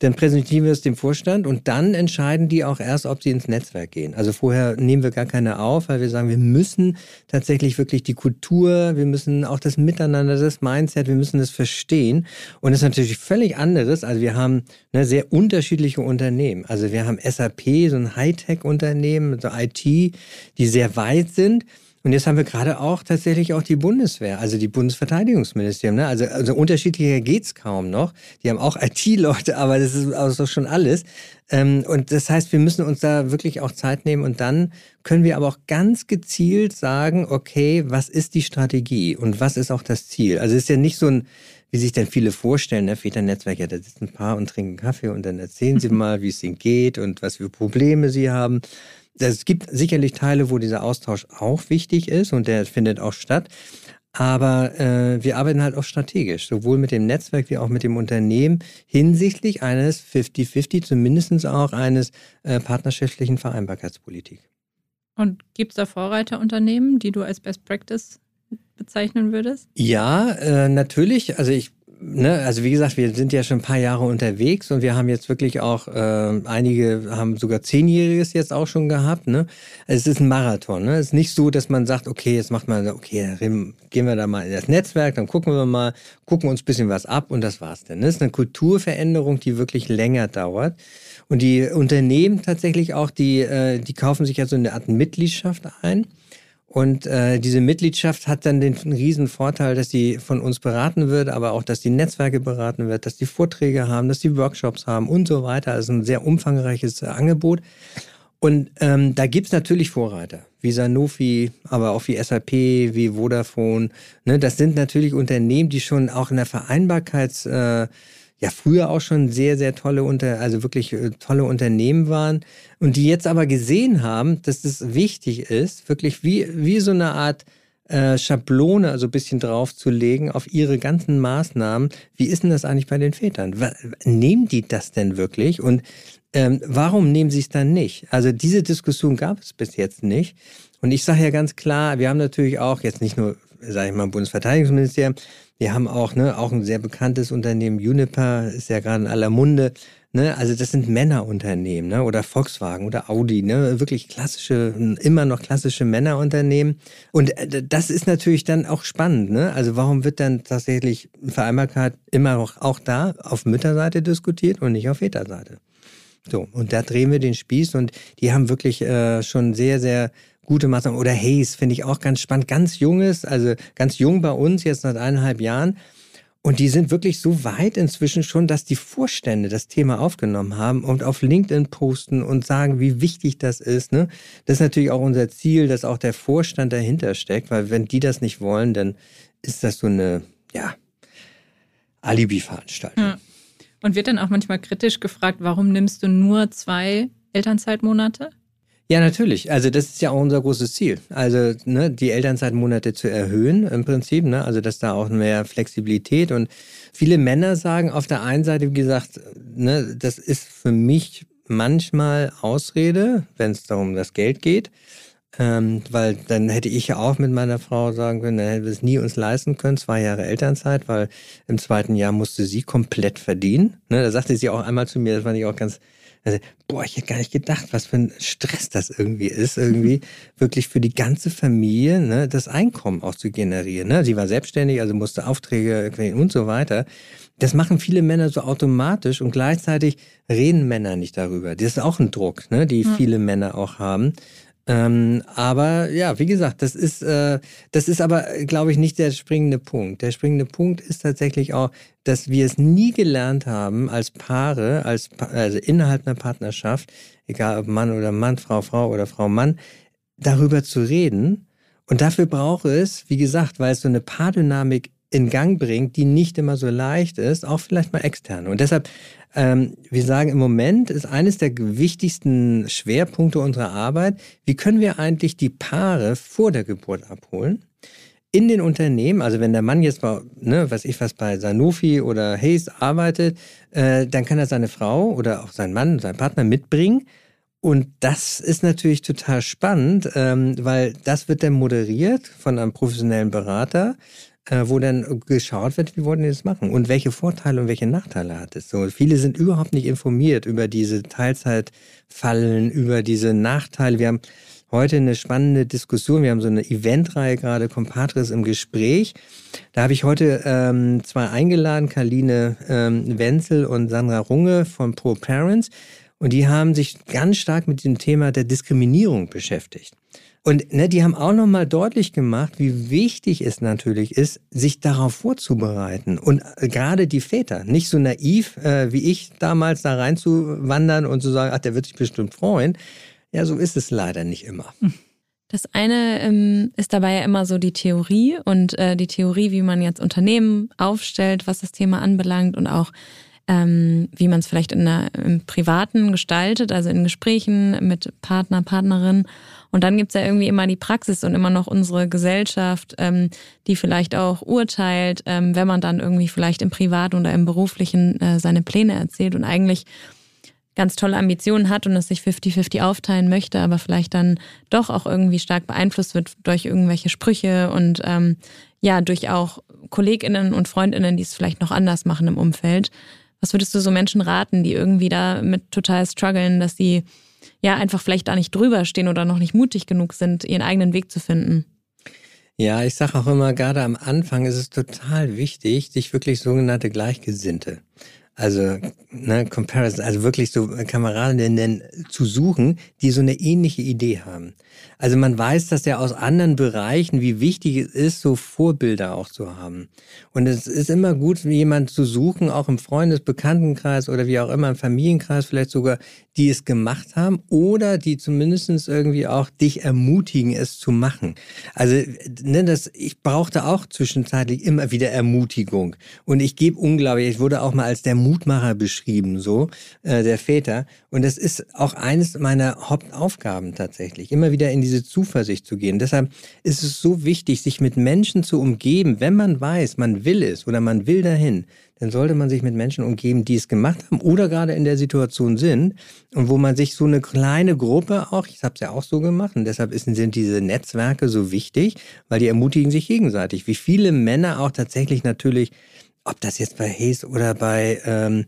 Dann präsentieren wir es dem Vorstand und dann entscheiden die auch erst, ob sie ins Netzwerk gehen. Also vorher nehmen wir gar keine auf, weil wir sagen, wir müssen tatsächlich wirklich die Kultur, wir müssen auch das Miteinander, das Mindset, wir müssen das verstehen. Und das ist natürlich völlig anderes. Also wir haben ne, sehr unterschiedliche Unternehmen. Also wir haben SAP, so ein Hightech-Unternehmen, so IT, die sehr weit sind. Und jetzt haben wir gerade auch tatsächlich auch die Bundeswehr, also die Bundesverteidigungsministerium. Ne? Also, also unterschiedlicher geht's kaum noch. Die haben auch IT-Leute, aber das ist also schon alles. Ähm, und das heißt, wir müssen uns da wirklich auch Zeit nehmen und dann können wir aber auch ganz gezielt sagen, okay, was ist die Strategie und was ist auch das Ziel? Also es ist ja nicht so ein, wie sich denn viele vorstellen, ne? Väternetzwerk, ja, da sitzen ein paar und trinken Kaffee und dann erzählen sie mal, wie es ihnen geht und was für Probleme sie haben es gibt sicherlich Teile, wo dieser Austausch auch wichtig ist und der findet auch statt. Aber äh, wir arbeiten halt auch strategisch, sowohl mit dem Netzwerk wie auch mit dem Unternehmen hinsichtlich eines 50-50, zumindest auch eines äh, partnerschaftlichen Vereinbarkeitspolitik. Und gibt es da Vorreiterunternehmen, die du als Best Practice bezeichnen würdest? Ja, äh, natürlich. Also ich ne, also wie gesagt, wir sind ja schon ein paar Jahre unterwegs und wir haben jetzt wirklich auch, äh, einige haben sogar Zehnjähriges jetzt auch schon gehabt. Ne? Es ist ein Marathon. Ne? Es ist nicht so, dass man sagt, okay, jetzt macht man, okay, gehen wir da mal in das Netzwerk, dann gucken wir mal, gucken uns ein bisschen was ab und das war's. Das ne? ist eine Kulturveränderung, die wirklich länger dauert. Und die Unternehmen tatsächlich auch, die, äh, die kaufen sich ja so eine Art Mitgliedschaft ein. Und äh, diese Mitgliedschaft hat dann den riesen Vorteil, dass sie von uns beraten wird, aber auch, dass die Netzwerke beraten wird, dass die Vorträge haben, dass die Workshops haben und so weiter. Also ein sehr umfangreiches äh, Angebot. Und ähm, da gibt's natürlich Vorreiter, wie Sanofi, aber auch wie SAP, wie Vodafone. Ne, das sind natürlich Unternehmen, die schon auch in der Vereinbarkeits... Äh, ja früher auch schon sehr, sehr tolle Unter, also wirklich äh, tolle Unternehmen waren und die jetzt aber gesehen haben, dass es wichtig ist, wirklich wie, wie so eine Art äh, Schablone also ein bisschen draufzulegen auf ihre ganzen Maßnahmen. Wie ist denn das eigentlich bei den Vätern? Nehmen die das denn wirklich? Und ähm, warum nehmen sie es dann nicht? Also diese Diskussion gab es bis jetzt nicht. Und ich sage ja ganz klar, wir haben natürlich auch jetzt nicht nur, sage ich mal, Bundesverteidigungsministerium, Wir haben auch, ne, auch ein sehr bekanntes Unternehmen, Uniper, ist ja gerade in aller Munde. Ne? Also das sind Männerunternehmen, ne? Oder Volkswagen oder Audi, ne? Wirklich klassische, immer noch klassische Männerunternehmen. Und äh, das ist natürlich dann auch spannend, ne? Also warum wird dann tatsächlich Vereinbarkeit immer noch auch da auf Mütterseite diskutiert und nicht auf Väterseite? So, und da drehen wir den Spieß und die haben wirklich äh, schon sehr, sehr gute Maßnahmen. Oder Hayes finde ich auch ganz spannend, ganz junges, also ganz jung bei uns, jetzt seit eineinhalb Jahren. Und die sind wirklich so weit inzwischen schon, dass die Vorstände das Thema aufgenommen haben und auf LinkedIn posten und sagen, wie wichtig das ist. Ne? Das ist natürlich auch unser Ziel, dass auch der Vorstand dahinter steckt, weil wenn die das nicht wollen, dann ist das so eine, ja, Alibi-Veranstaltung. Ja. Und wird dann auch manchmal kritisch gefragt, warum nimmst du nur zwei Elternzeitmonate? Ja, natürlich. Also das ist ja auch unser großes Ziel. Also ne, die Elternzeitmonate zu erhöhen im Prinzip. Ne? Also dass da auch mehr Flexibilität und viele Männer sagen auf der einen Seite, wie gesagt, ne, das ist für mich manchmal Ausrede, wenn es darum das Geld geht. Ähm, weil dann hätte ich ja auch mit meiner Frau sagen können, dann hätten wir es nie uns leisten können, zwei Jahre Elternzeit, weil im zweiten Jahr musste sie komplett verdienen. Ne, da sagte sie auch einmal zu mir, das fand ich auch ganz also, boah, ich hätte gar nicht gedacht, was für ein Stress das irgendwie ist, irgendwie wirklich für die ganze Familie ne, das Einkommen auch zu generieren. Ne? Sie war selbstständig, also musste Aufträge und so weiter. Das machen viele Männer so automatisch und gleichzeitig reden Männer nicht darüber. Das ist auch ein Druck, ne, die viele Männer auch haben. Ähm, aber ja, wie gesagt, das ist, äh, das ist aber, glaube ich, nicht der springende Punkt. Der springende Punkt ist tatsächlich auch, dass wir es nie gelernt haben, als Paare, als also innerhalb einer Partnerschaft, egal ob Mann oder Mann, Frau, Frau oder Frau, Mann, darüber zu reden. Und dafür braucht es, wie gesagt, weil es so eine Paardynamik in Gang bringt, die nicht immer so leicht ist, auch vielleicht mal externe. Und deshalb ähm, wir sagen im Moment ist eines der wichtigsten Schwerpunkte unserer Arbeit, wie können wir eigentlich die Paare vor der Geburt abholen? In den Unternehmen, also wenn der Mann jetzt mal, ne, was ich was bei Sanofi oder Hayes arbeitet, äh, dann kann er seine Frau oder auch seinen Mann, seinen Partner mitbringen. Und das ist natürlich total spannend, ähm, weil das wird dann moderiert von einem professionellen Berater wo dann geschaut wird, wie wollen die das machen und welche Vorteile und welche Nachteile hat es. So, viele sind überhaupt nicht informiert über diese Teilzeitfallen, über diese Nachteile. Wir haben heute eine spannende Diskussion. Wir haben so eine Eventreihe gerade Compatris im Gespräch. Da habe ich heute ähm, zwei eingeladen, Karline ähm, Wenzel und Sandra Runge von Pro Parents. Und die haben sich ganz stark mit dem Thema der Diskriminierung beschäftigt. Und ne, die haben auch nochmal deutlich gemacht, wie wichtig es natürlich ist, sich darauf vorzubereiten. Und äh, gerade die Väter, nicht so naiv äh, wie ich damals da reinzuwandern und zu sagen, ach, der wird sich bestimmt freuen. Ja, so ist es leider nicht immer. Das eine ähm, ist dabei ja immer so die Theorie und äh, die Theorie, wie man jetzt Unternehmen aufstellt, was das Thema anbelangt und auch ähm, wie man es vielleicht in einer, im Privaten gestaltet, also in Gesprächen mit Partner, Partnerin. Und dann gibt's ja irgendwie immer die Praxis und immer noch unsere Gesellschaft, ähm, die vielleicht auch urteilt, ähm, wenn man dann irgendwie vielleicht im Privaten oder im Beruflichen äh, seine Pläne erzählt und eigentlich ganz tolle Ambitionen hat und es sich 50-50 aufteilen möchte, aber vielleicht dann doch auch irgendwie stark beeinflusst wird durch irgendwelche Sprüche und ähm, ja, durch auch KollegInnen und FreundInnen, die es vielleicht noch anders machen im Umfeld. Was würdest du so Menschen raten, die irgendwie da mit total strugglen, dass sie ja einfach vielleicht da nicht drüber stehen oder noch nicht mutig genug sind, ihren eigenen Weg zu finden? Ja, ich sage auch immer, gerade am Anfang ist es total wichtig, sich wirklich sogenannte Gleichgesinnte also ne, Comparison, also wirklich so Kameradinnen zu suchen, die so eine ähnliche Idee haben. Also man weiß das ja aus anderen Bereichen, wie wichtig es ist, so Vorbilder auch zu haben. Und es ist immer gut, jemand zu suchen, auch im Freundes-, Bekanntenkreis oder wie auch immer im Familienkreis vielleicht sogar, die es gemacht haben oder die zumindestens irgendwie auch dich ermutigen, es zu machen. Also ne, das, ich brauchte auch zwischenzeitlich immer wieder Ermutigung. Und ich gebe unglaublich, ich wurde auch mal als der Mutmacher beschrieben, so, äh, der Väter. Und das ist auch eines meiner Hauptaufgaben tatsächlich, immer wieder in diese Zuversicht zu gehen. Deshalb ist es so wichtig, sich mit Menschen zu umgeben, wenn man weiß, man will es oder man will dahin, dann sollte man sich mit Menschen umgeben, die es gemacht haben oder gerade in der Situation sind und wo man sich so eine kleine Gruppe auch, ich habe es ja auch so gemacht und deshalb sind diese Netzwerke so wichtig, weil die ermutigen sich gegenseitig. Wie viele Männer auch tatsächlich natürlich, ob das jetzt bei Hayes oder bei ähm,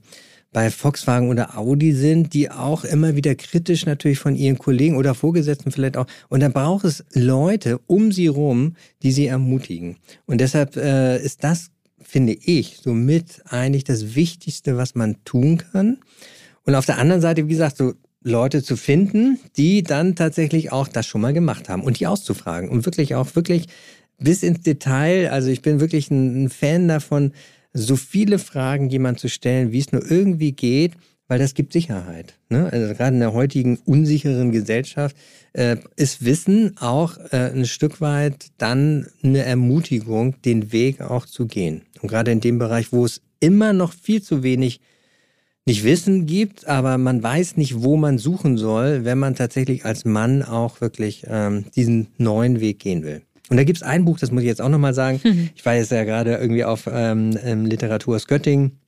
bei Volkswagen oder Audi sind, die auch immer wieder kritisch natürlich von ihren Kollegen oder Vorgesetzten vielleicht auch. Und dann braucht es Leute um sie rum, die sie ermutigen. Und deshalb äh, ist das finde ich, somit eigentlich das Wichtigste, was man tun kann. Und auf der anderen Seite, wie gesagt, so Leute zu finden, die dann tatsächlich auch das schon mal gemacht haben und die auszufragen und wirklich auch wirklich bis ins Detail. Also ich bin wirklich ein Fan davon, so viele Fragen jemand zu stellen, wie es nur irgendwie geht, weil das gibt Sicherheit. Ne? Also gerade in der heutigen unsicheren Gesellschaft äh, ist Wissen auch äh, ein Stück weit dann eine Ermutigung, den Weg auch zu gehen. Und gerade in dem Bereich, wo es immer noch viel zu wenig nicht Wissen gibt, aber man weiß nicht, wo man suchen soll, wenn man tatsächlich als Mann auch wirklich ähm, diesen neuen Weg gehen will. Und da gibt es ein Buch, das muss ich jetzt auch nochmal sagen. Mhm. Ich war jetzt ja gerade irgendwie auf ähm, Literatur aus Göttingen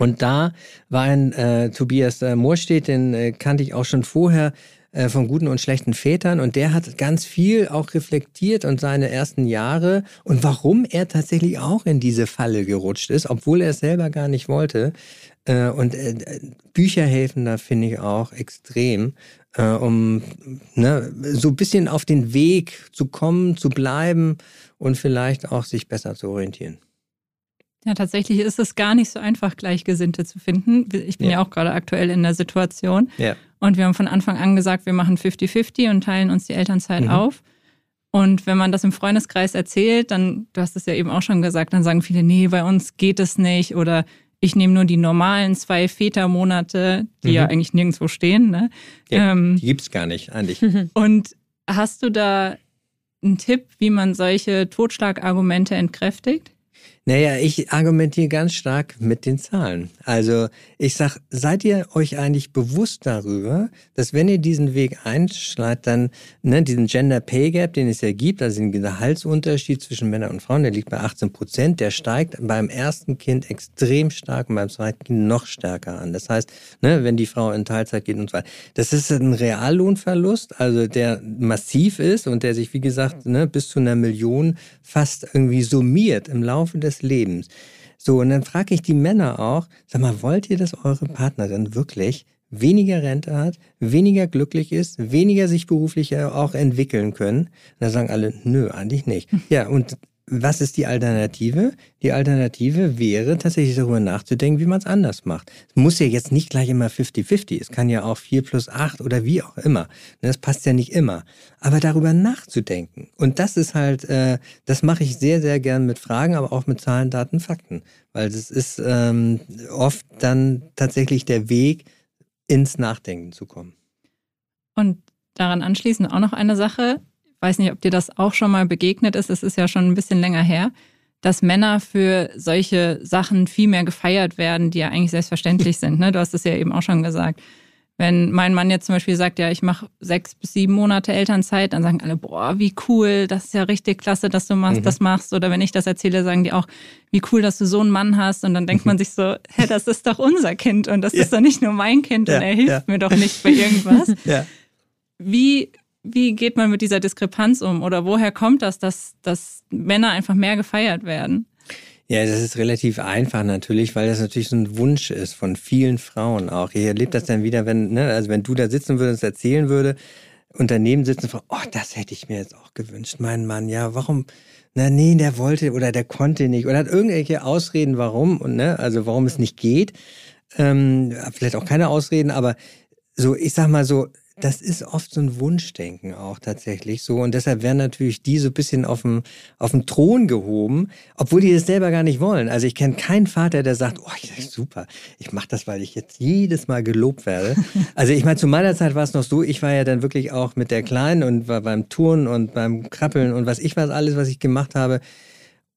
und da war ein äh, Tobias äh, Moorstedt, den äh, kannte ich auch schon vorher äh, von guten und schlechten Vätern und der hat ganz viel auch reflektiert und seine ersten Jahre und warum er tatsächlich auch in diese Falle gerutscht ist, obwohl er es selber gar nicht wollte. Äh, und äh, Bücher helfen da, finde ich auch extrem, äh, um ne, so ein bisschen auf den Weg zu kommen, zu bleiben und vielleicht auch sich besser zu orientieren. Ja, tatsächlich ist es gar nicht so einfach, Gleichgesinnte zu finden. Ich bin ja, ja auch gerade aktuell in der Situation. Ja. Und wir haben von Anfang an gesagt, wir machen 50-50 und teilen uns die Elternzeit mhm. auf. Und wenn man das im Freundeskreis erzählt, dann, du hast es ja eben auch schon gesagt, dann sagen viele, nee, bei uns geht es nicht oder ich nehme nur die normalen zwei Vätermonate, die mhm. ja eigentlich nirgendwo stehen. Ne? Ja, ähm, die gibt es gar nicht eigentlich. Und hast du da einen Tipp, wie man solche Totschlagargumente entkräftigt? Naja, ich argumentiere ganz stark mit den Zahlen. Also ich sag, seid ihr euch eigentlich bewusst darüber, dass wenn ihr diesen Weg einschleitet, dann ne, diesen Gender Pay Gap, den es ja gibt, also den Gehaltsunterschied zwischen Männern und Frauen, der liegt bei 18 Prozent, der steigt beim ersten Kind extrem stark und beim zweiten Kind noch stärker an. Das heißt, ne, wenn die Frau in Teilzeit geht und so weiter. Das ist ein Reallohnverlust, also der massiv ist und der sich, wie gesagt, ne, bis zu einer Million fast irgendwie summiert im Laufe des des Lebens. So, und dann frage ich die Männer auch, sag mal, wollt ihr, dass eure Partnerin wirklich weniger Rente hat, weniger glücklich ist, weniger sich beruflich auch entwickeln können? Und da sagen alle, nö, eigentlich nicht. Ja, und was ist die Alternative? Die Alternative wäre tatsächlich darüber nachzudenken, wie man es anders macht. Es muss ja jetzt nicht gleich immer 50-50. Es kann ja auch 4 plus 8 oder wie auch immer. Das passt ja nicht immer. Aber darüber nachzudenken. Und das ist halt, äh, das mache ich sehr, sehr gern mit Fragen, aber auch mit Zahlen, Daten, Fakten. Weil es ist ähm, oft dann tatsächlich der Weg, ins Nachdenken zu kommen. Und daran anschließend auch noch eine Sache weiß nicht, ob dir das auch schon mal begegnet ist, es ist ja schon ein bisschen länger her, dass Männer für solche Sachen viel mehr gefeiert werden, die ja eigentlich selbstverständlich sind. Ne? Du hast es ja eben auch schon gesagt. Wenn mein Mann jetzt zum Beispiel sagt, ja, ich mache sechs bis sieben Monate Elternzeit, dann sagen alle, boah, wie cool, das ist ja richtig klasse, dass du machst, mhm. das machst. Oder wenn ich das erzähle, sagen die auch, wie cool, dass du so einen Mann hast. Und dann denkt man sich so, hä, das ist doch unser Kind und das ja. ist doch nicht nur mein Kind ja, und er hilft ja. mir doch nicht bei irgendwas. Ja. Wie wie geht man mit dieser Diskrepanz um? Oder woher kommt das, dass, dass Männer einfach mehr gefeiert werden? Ja, das ist relativ einfach natürlich, weil das natürlich so ein Wunsch ist von vielen Frauen auch. Ich erlebe das dann wieder, wenn, ne, also wenn du da sitzen würdest, erzählen würde, Unternehmen sitzen und oh, das hätte ich mir jetzt auch gewünscht, mein Mann, ja, warum, na nee, der wollte oder der konnte nicht oder hat irgendwelche Ausreden, warum und ne, also warum es nicht geht. Ähm, vielleicht auch keine Ausreden, aber so, ich sag mal so, das ist oft so ein Wunschdenken auch tatsächlich so. Und deshalb werden natürlich die so ein bisschen auf dem, auf dem Thron gehoben, obwohl die das selber gar nicht wollen. Also ich kenne keinen Vater, der sagt, oh, super, ich mache das, weil ich jetzt jedes Mal gelobt werde. Also ich meine, zu meiner Zeit war es noch so, ich war ja dann wirklich auch mit der Kleinen und war beim Touren und beim Krabbeln und was ich was alles, was ich gemacht habe.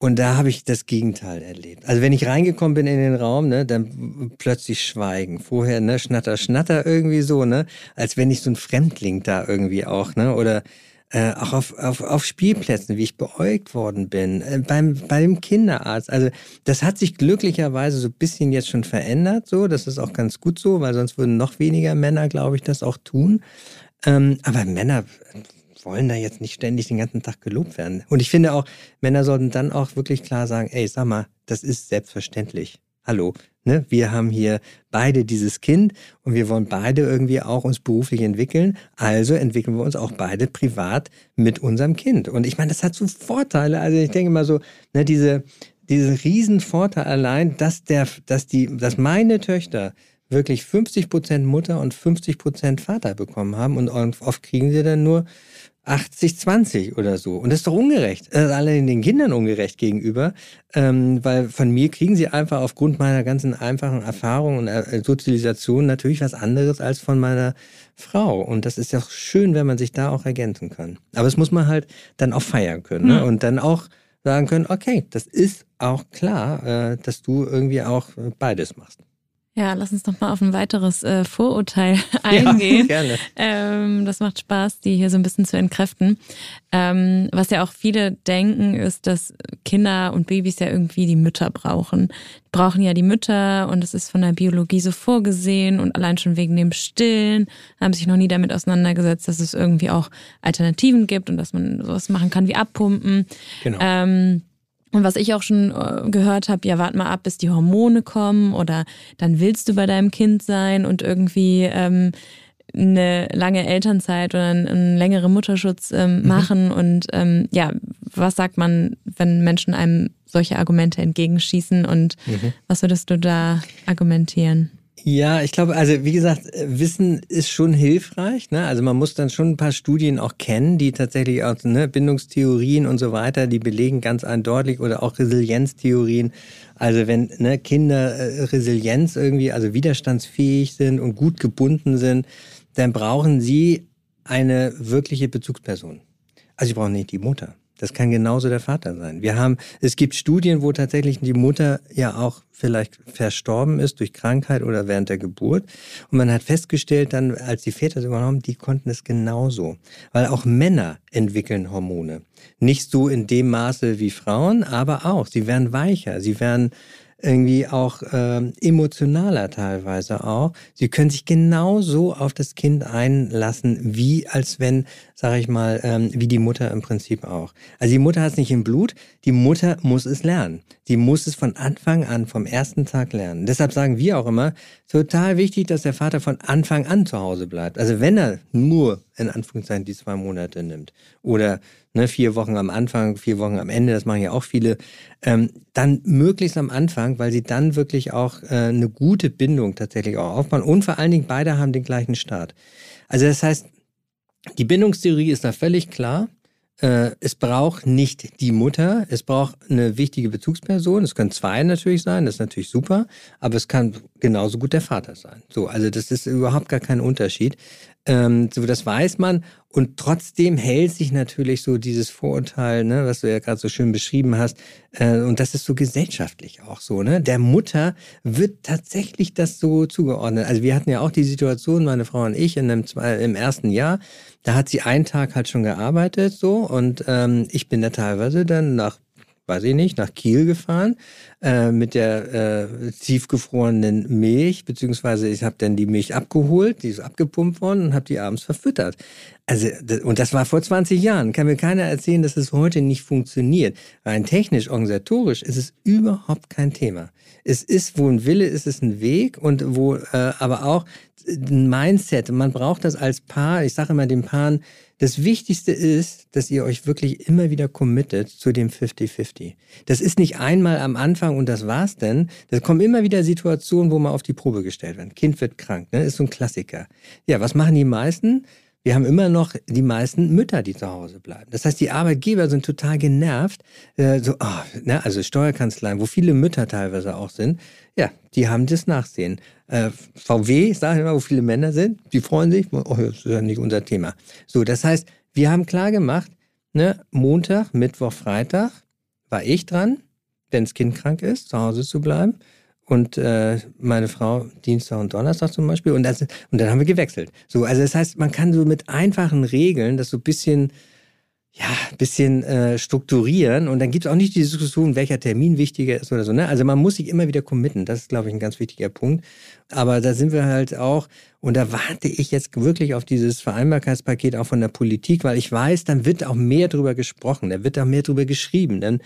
Und da habe ich das Gegenteil erlebt. Also wenn ich reingekommen bin in den Raum, ne, dann plötzlich Schweigen. Vorher, ne, Schnatter, Schnatter irgendwie so, ne, als wenn ich so ein Fremdling da irgendwie auch, ne, oder äh, auch auf, auf, auf Spielplätzen, wie ich beäugt worden bin, äh, beim, beim Kinderarzt. Also das hat sich glücklicherweise so ein bisschen jetzt schon verändert, so, das ist auch ganz gut so, weil sonst würden noch weniger Männer, glaube ich, das auch tun. Ähm, aber Männer wollen da jetzt nicht ständig den ganzen Tag gelobt werden. Und ich finde auch, Männer sollten dann auch wirklich klar sagen, ey, sag mal, das ist selbstverständlich. Hallo, ne? Wir haben hier beide dieses Kind und wir wollen beide irgendwie auch uns beruflich entwickeln. Also entwickeln wir uns auch beide privat mit unserem Kind. Und ich meine, das hat so Vorteile. Also ich denke mal so, ne, diese, diesen riesen Vorteil allein, dass der, dass die, dass meine Töchter wirklich 50 Prozent Mutter und 50 Prozent Vater bekommen haben und oft kriegen sie dann nur 80, 20 oder so. Und das ist doch ungerecht. Das ist allein den Kindern ungerecht gegenüber, ähm, weil von mir kriegen sie einfach aufgrund meiner ganzen einfachen Erfahrung und äh, Sozialisation natürlich was anderes als von meiner Frau. Und das ist ja schön, wenn man sich da auch ergänzen kann. Aber es muss man halt dann auch feiern können ne? und dann auch sagen können, okay, das ist auch klar, äh, dass du irgendwie auch beides machst. Ja, lass uns noch mal auf ein weiteres äh, Vorurteil eingehen. Ja, gerne. Ähm, das macht Spaß, die hier so ein bisschen zu entkräften. Ähm, was ja auch viele denken, ist, dass Kinder und Babys ja irgendwie die Mütter brauchen. Die brauchen ja die Mütter und es ist von der Biologie so vorgesehen und allein schon wegen dem Stillen haben sich noch nie damit auseinandergesetzt, dass es irgendwie auch Alternativen gibt und dass man sowas machen kann wie abpumpen. Genau. Ähm, und was ich auch schon äh, gehört habe, ja, warte mal ab, bis die Hormone kommen oder dann willst du bei deinem Kind sein und irgendwie ähm, eine lange Elternzeit oder einen, einen längeren Mutterschutz ähm, mhm. machen. Und ähm, ja, was sagt man, wenn Menschen einem solche Argumente entgegenschießen und mhm. was würdest du da argumentieren? Ja, ich glaube, also wie gesagt, Wissen ist schon hilfreich. Ne? Also man muss dann schon ein paar Studien auch kennen, die tatsächlich auch ne, Bindungstheorien und so weiter, die belegen ganz eindeutig oder auch Resilienztheorien. Also wenn ne, Kinder äh, Resilienz irgendwie, also widerstandsfähig sind und gut gebunden sind, dann brauchen sie eine wirkliche Bezugsperson. Also sie brauchen nicht die Mutter. Das kann genauso der Vater sein. Wir haben, es gibt Studien, wo tatsächlich die Mutter ja auch vielleicht verstorben ist durch Krankheit oder während der Geburt. Und man hat festgestellt dann, als die Väter es übernommen, die konnten es genauso. Weil auch Männer entwickeln Hormone. Nicht so in dem Maße wie Frauen, aber auch. Sie werden weicher, sie werden irgendwie auch äh, emotionaler teilweise auch. Sie können sich genauso auf das Kind einlassen, wie als wenn, sage ich mal, ähm, wie die Mutter im Prinzip auch. Also die Mutter hat es nicht im Blut, die Mutter muss es lernen. Sie muss es von Anfang an, vom ersten Tag lernen. Deshalb sagen wir auch immer, total wichtig, dass der Vater von Anfang an zu Hause bleibt. Also wenn er nur in Anführungszeichen die zwei Monate nimmt oder ne, vier Wochen am Anfang, vier Wochen am Ende, das machen ja auch viele, ähm, dann möglichst am Anfang, weil sie dann wirklich auch äh, eine gute Bindung tatsächlich auch aufbauen und vor allen Dingen beide haben den gleichen Start. Also das heißt, die Bindungstheorie ist da völlig klar. Äh, es braucht nicht die Mutter, es braucht eine wichtige Bezugsperson. Es können zwei natürlich sein, das ist natürlich super, aber es kann genauso gut der Vater sein. So, also das ist überhaupt gar kein Unterschied. Ähm, so, das weiß man. Und trotzdem hält sich natürlich so dieses Vorurteil, ne, was du ja gerade so schön beschrieben hast. Äh, und das ist so gesellschaftlich auch so. Ne? Der Mutter wird tatsächlich das so zugeordnet. Also wir hatten ja auch die Situation, meine Frau und ich, in einem, im ersten Jahr, da hat sie einen Tag halt schon gearbeitet so und ähm, ich bin da teilweise dann nach weiß ich nicht, nach Kiel gefahren äh, mit der äh, tiefgefrorenen Milch, beziehungsweise ich habe dann die Milch abgeholt, die ist abgepumpt worden und habe die abends verfüttert. Also und das war vor 20 Jahren. Kann mir keiner erzählen, dass es heute nicht funktioniert. Rein technisch, organisatorisch ist es überhaupt kein Thema. Es ist, wo ein Wille ist, ist ein Weg und wo äh, aber auch ein Mindset. Man braucht das als Paar. Ich sage immer den Paaren, das Wichtigste ist, dass ihr euch wirklich immer wieder committet zu dem 50-50. Das ist nicht einmal am Anfang und das war's denn. Das kommen immer wieder Situationen, wo man auf die Probe gestellt wird. Kind wird krank, ne? ist so ein Klassiker. Ja, was machen die meisten? Wir haben immer noch die meisten Mütter, die zu Hause bleiben. Das heißt, die Arbeitgeber sind total genervt. Äh, so, oh, ne, also Steuerkanzleien, wo viele Mütter teilweise auch sind, ja, die haben das Nachsehen. Äh, VW, sage ich mal, wo viele Männer sind, die freuen sich, oh, das ist ja nicht unser Thema. So, das heißt, wir haben klar gemacht, ne, Montag, Mittwoch, Freitag, war ich dran, wenn das Kind krank ist, zu Hause zu bleiben. Und äh, meine Frau Dienstag und Donnerstag zum Beispiel. Und, das, und dann haben wir gewechselt. So, also das heißt, man kann so mit einfachen Regeln das so ein bisschen ja, bisschen äh, strukturieren und dann gibt es auch nicht die Diskussion, welcher Termin wichtiger ist oder so. Ne? Also man muss sich immer wieder committen. Das ist, glaube ich, ein ganz wichtiger Punkt. Aber da sind wir halt auch, und da warte ich jetzt wirklich auf dieses Vereinbarkeitspaket auch von der Politik, weil ich weiß, dann wird auch mehr drüber gesprochen, da wird auch mehr drüber geschrieben. Dann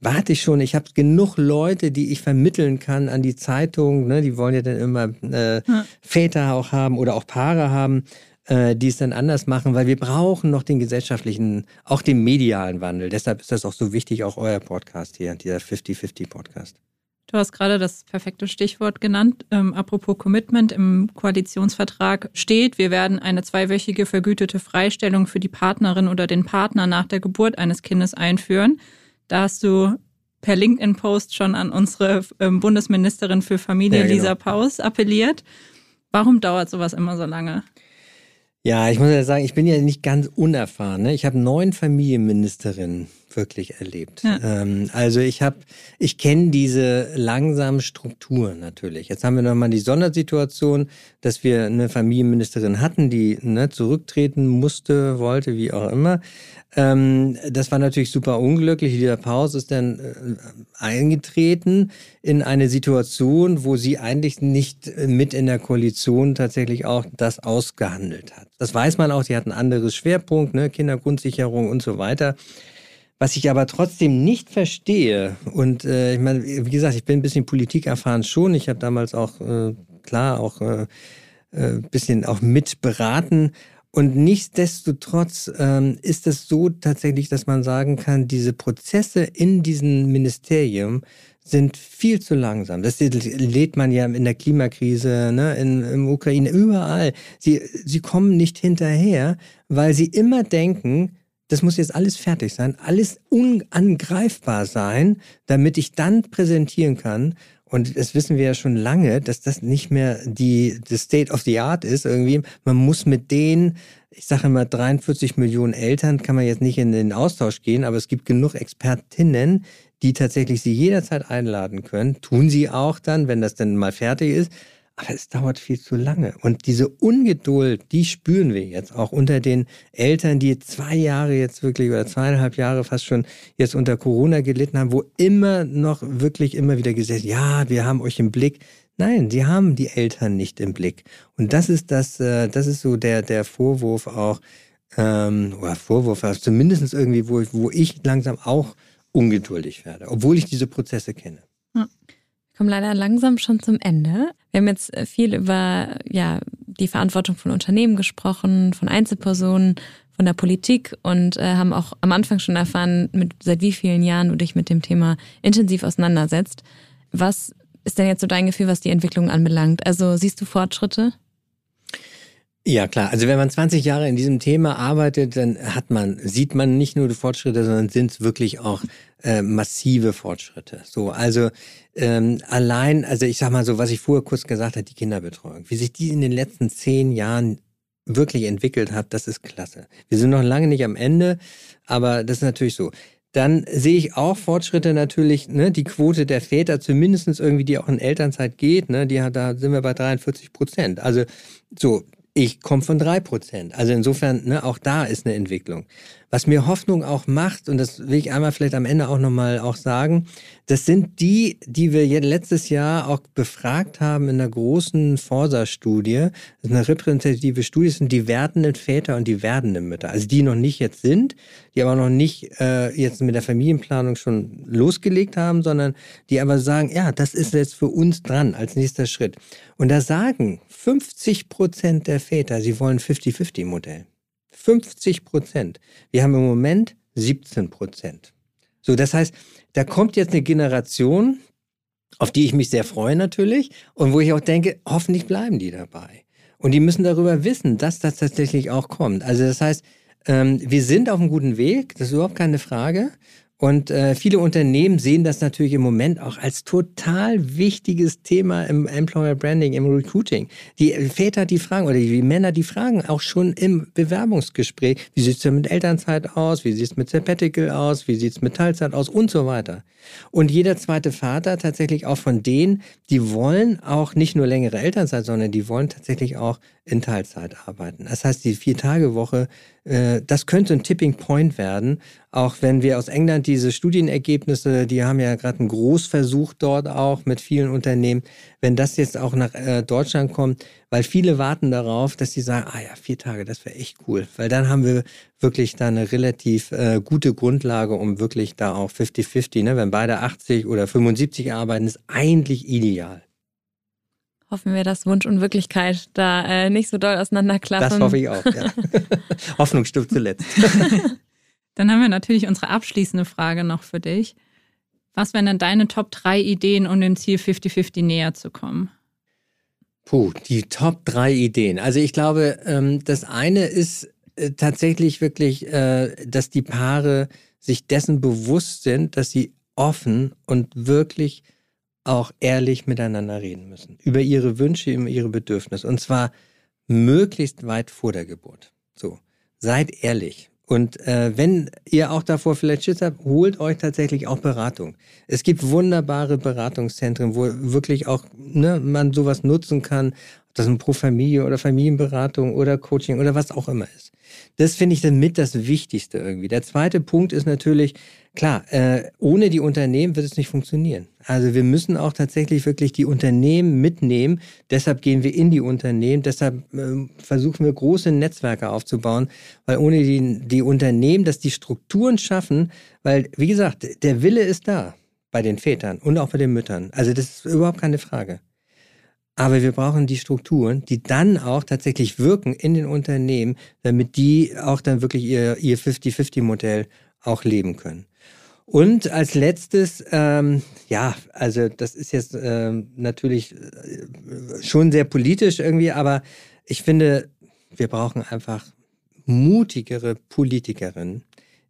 warte ich schon, ich habe genug Leute, die ich vermitteln kann an die Zeitung. Ne? Die wollen ja dann immer äh, ja. Väter auch haben oder auch Paare haben äh, die es dann anders machen, weil wir brauchen noch den gesellschaftlichen, auch den medialen Wandel. Deshalb ist das auch so wichtig, auch euer Podcast hier, dieser 50-50-Podcast. Du hast gerade das perfekte Stichwort genannt. Ähm, apropos Commitment im Koalitionsvertrag steht, wir werden eine zweiwöchige vergütete Freistellung für die Partnerin oder den Partner nach der Geburt eines Kindes einführen. Da hast du per LinkedIn-Post schon an unsere ähm, Bundesministerin für Familie, ja, genau. Lisa Paus, appelliert. Warum dauert sowas immer so lange? Ja, ich muss ja sagen, ich bin ja nicht ganz unerfahren. Ne? Ich habe neun Familienministerinnen wirklich erlebt. Ja. Ähm, also ich habe, ich kenne diese langsamen Strukturen natürlich. Jetzt haben wir nochmal die Sondersituation, dass wir eine Familienministerin hatten, die ne, zurücktreten musste, wollte, wie auch immer. Ähm, das war natürlich super unglücklich. Lisa Paus ist dann äh, eingetreten in eine Situation, wo sie eigentlich nicht mit in der Koalition tatsächlich auch das ausgehandelt hat. Das weiß man auch, sie hat ein anderes Schwerpunkt, ne, Kindergrundsicherung und so weiter. Was ich aber trotzdem nicht verstehe, und äh, ich meine, wie gesagt, ich bin ein bisschen Politik erfahren schon. Ich habe damals auch, äh, klar, auch äh, äh, bisschen auch mit beraten. Und nichtsdestotrotz ähm, ist es so tatsächlich, dass man sagen kann, diese Prozesse in diesem Ministerium sind viel zu langsam. Das lädt man ja in der Klimakrise, ne, in, in Ukraine, überall. Sie, sie kommen nicht hinterher, weil sie immer denken, das muss jetzt alles fertig sein, alles unangreifbar sein, damit ich dann präsentieren kann. Und das wissen wir ja schon lange, dass das nicht mehr die, the State of the Art ist irgendwie. Man muss mit denen, ich sage immer 43 Millionen Eltern, kann man jetzt nicht in den Austausch gehen, aber es gibt genug Expertinnen, die tatsächlich sie jederzeit einladen können. Tun sie auch dann, wenn das dann mal fertig ist. Aber es dauert viel zu lange. Und diese Ungeduld, die spüren wir jetzt auch unter den Eltern, die zwei Jahre jetzt wirklich oder zweieinhalb Jahre fast schon jetzt unter Corona gelitten haben, wo immer noch wirklich immer wieder gesagt, ja, wir haben euch im Blick. Nein, sie haben die Eltern nicht im Blick. Und das ist das, äh, das ist so der, der Vorwurf auch, ähm, oder Vorwurf, also zumindest irgendwie, wo, wo ich langsam auch ungeduldig werde, obwohl ich diese Prozesse kenne. Ja kommen leider langsam schon zum Ende. Wir haben jetzt äh, viel über ja, die Verantwortung von Unternehmen gesprochen, von Einzelpersonen, von der Politik und äh, haben auch am Anfang schon erfahren, mit, seit wie vielen Jahren du dich mit dem Thema intensiv auseinandersetzt. Was ist denn jetzt so dein Gefühl, was die Entwicklung anbelangt? Also siehst du Fortschritte? Ja, klar. Also wenn man 20 Jahre in diesem Thema arbeitet, dann hat man, sieht man nicht nur die Fortschritte, sondern sind es wirklich auch äh, massive Fortschritte. So, also ähm, allein, also ich sag mal so, was ich vorher kurz gesagt habe, die Kinderbetreuung, wie sich die in den letzten zehn Jahren wirklich entwickelt hat, das ist klasse. Wir sind noch lange nicht am Ende, aber das ist natürlich so. Dann sehe ich auch Fortschritte natürlich, ne, die Quote der Väter, zumindest irgendwie, die auch in Elternzeit geht, ne, die hat, da sind wir bei 43 Prozent. Also so, ich komme von drei Prozent. Also insofern, ne, auch da ist eine Entwicklung. Was mir Hoffnung auch macht, und das will ich einmal vielleicht am Ende auch nochmal auch sagen, das sind die, die wir letztes Jahr auch befragt haben in einer großen Forsa-Studie. Das ist eine repräsentative Studie, das sind die werdenden Väter und die werdenden Mütter. Also die noch nicht jetzt sind, die aber noch nicht äh, jetzt mit der Familienplanung schon losgelegt haben, sondern die aber sagen, ja, das ist jetzt für uns dran als nächster Schritt. Und da sagen 50 Prozent der Väter, sie wollen 50-50-Modell. 50 Prozent. Wir haben im Moment 17 Prozent. So, das heißt, da kommt jetzt eine Generation, auf die ich mich sehr freue natürlich und wo ich auch denke, hoffentlich bleiben die dabei. Und die müssen darüber wissen, dass das tatsächlich auch kommt. Also das heißt, ähm, wir sind auf einem guten Weg, das ist überhaupt keine Frage. Und äh, viele Unternehmen sehen das natürlich im Moment auch als total wichtiges Thema im Employer Branding, im Recruiting. Die Väter, die fragen, oder die Männer, die fragen auch schon im Bewerbungsgespräch, wie sieht es denn mit Elternzeit aus, wie sieht es mit Sabbatical aus, wie sieht es mit Teilzeit aus und so weiter. Und jeder zweite Vater tatsächlich auch von denen, die wollen auch nicht nur längere Elternzeit, sondern die wollen tatsächlich auch in Teilzeit arbeiten. Das heißt, die Vier-Tage-Woche, das könnte ein Tipping Point werden, auch wenn wir aus England diese Studienergebnisse, die haben ja gerade einen Großversuch dort auch mit vielen Unternehmen, wenn das jetzt auch nach äh, Deutschland kommt, weil viele warten darauf, dass sie sagen, ah ja, vier Tage, das wäre echt cool, weil dann haben wir wirklich da eine relativ äh, gute Grundlage, um wirklich da auch 50-50, ne? wenn beide 80 oder 75 arbeiten, ist eigentlich ideal hoffen wir, dass Wunsch und Wirklichkeit da äh, nicht so doll auseinanderklaffen. Das hoffe ich auch, ja. Hoffnung stirbt zuletzt. Dann haben wir natürlich unsere abschließende Frage noch für dich. Was wären denn deine Top 3 Ideen, um dem Ziel 50-50 näher zu kommen? Puh, die Top 3 Ideen. Also ich glaube, ähm, das eine ist äh, tatsächlich wirklich, äh, dass die Paare sich dessen bewusst sind, dass sie offen und wirklich auch ehrlich miteinander reden müssen. Über ihre Wünsche, über ihre Bedürfnisse. Und zwar möglichst weit vor der Geburt. So. Seid ehrlich. Und äh, wenn ihr auch davor vielleicht Schiss habt, holt euch tatsächlich auch Beratung. Es gibt wunderbare Beratungszentren, wo wirklich auch ne, man sowas nutzen kann, das ein Pro Familie oder Familienberatung oder Coaching oder was auch immer ist. Das finde ich dann mit das Wichtigste irgendwie. Der zweite Punkt ist natürlich, klar, äh, ohne die Unternehmen wird es nicht funktionieren. Also wir müssen auch tatsächlich wirklich die Unternehmen mitnehmen. Deshalb gehen wir in die Unternehmen. Deshalb äh, versuchen wir große Netzwerke aufzubauen, weil ohne die, die Unternehmen, dass die Strukturen schaffen, weil, wie gesagt, der Wille ist da bei den Vätern und auch bei den Müttern. Also das ist überhaupt keine Frage. Aber wir brauchen die Strukturen, die dann auch tatsächlich wirken in den Unternehmen, damit die auch dann wirklich ihr, ihr 50-50-Modell auch leben können. Und als letztes, ähm, ja, also das ist jetzt ähm, natürlich äh, schon sehr politisch irgendwie, aber ich finde, wir brauchen einfach mutigere Politikerinnen,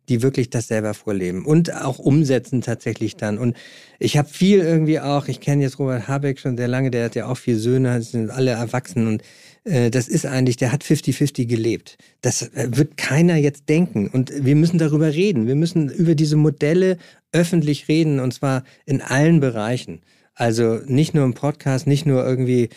die wirklich das selber vorleben und auch umsetzen tatsächlich dann. Und ich habe viel irgendwie auch, ich kenne jetzt Robert Habeck schon sehr lange, der hat ja auch vier Söhne, sind alle erwachsen und äh, das ist eigentlich, der hat 50-50 gelebt. Das äh, wird keiner jetzt denken und wir müssen darüber reden. Wir müssen über diese Modelle öffentlich reden und zwar in allen Bereichen. Also nicht nur im Podcast, nicht nur irgendwie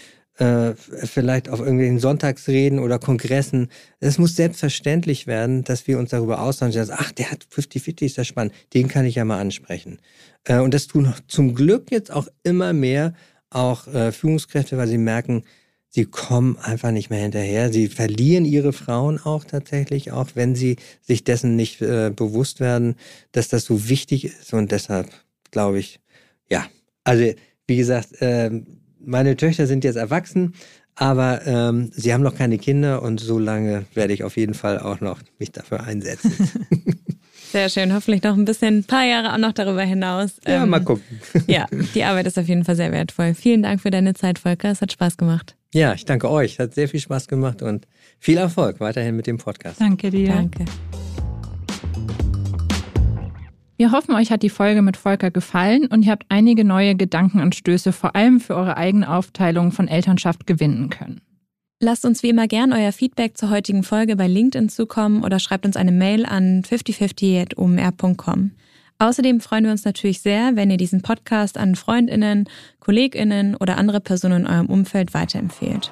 äh, vielleicht auf irgendwelchen Sonntagsreden oder Kongressen. Es muss selbstverständlich werden, dass wir uns darüber austauschen. Ach, der hat 50-50, ist ja spannend. Den kann ich ja mal ansprechen. Äh, und das tun zum Glück jetzt auch immer mehr auch äh, Führungskräfte, weil sie merken, sie kommen einfach nicht mehr hinterher. Sie verlieren ihre Frauen auch tatsächlich, auch wenn sie sich dessen nicht äh, bewusst werden, dass das so wichtig ist. Und deshalb glaube ich, ja, also wie gesagt, äh, meine Töchter sind jetzt erwachsen, aber ähm, sie haben noch keine Kinder und so lange werde ich auf jeden Fall auch noch mich dafür einsetzen. Sehr schön. Hoffentlich noch ein bisschen, ein paar Jahre auch noch darüber hinaus. Ja, ähm, mal gucken. Ja, die Arbeit ist auf jeden Fall sehr wertvoll. Vielen Dank für deine Zeit, Volker. Es hat Spaß gemacht. Ja, ich danke euch. Hat sehr viel Spaß gemacht und viel Erfolg weiterhin mit dem Podcast. Danke dir. Danke. Wir hoffen, euch hat die Folge mit Volker gefallen und ihr habt einige neue Gedankenanstöße vor allem für eure eigene Aufteilung von Elternschaft gewinnen können. Lasst uns wie immer gern euer Feedback zur heutigen Folge bei LinkedIn zukommen oder schreibt uns eine Mail an 5050.omr.com. Außerdem freuen wir uns natürlich sehr, wenn ihr diesen Podcast an Freundinnen, Kolleginnen oder andere Personen in eurem Umfeld weiterempfehlt.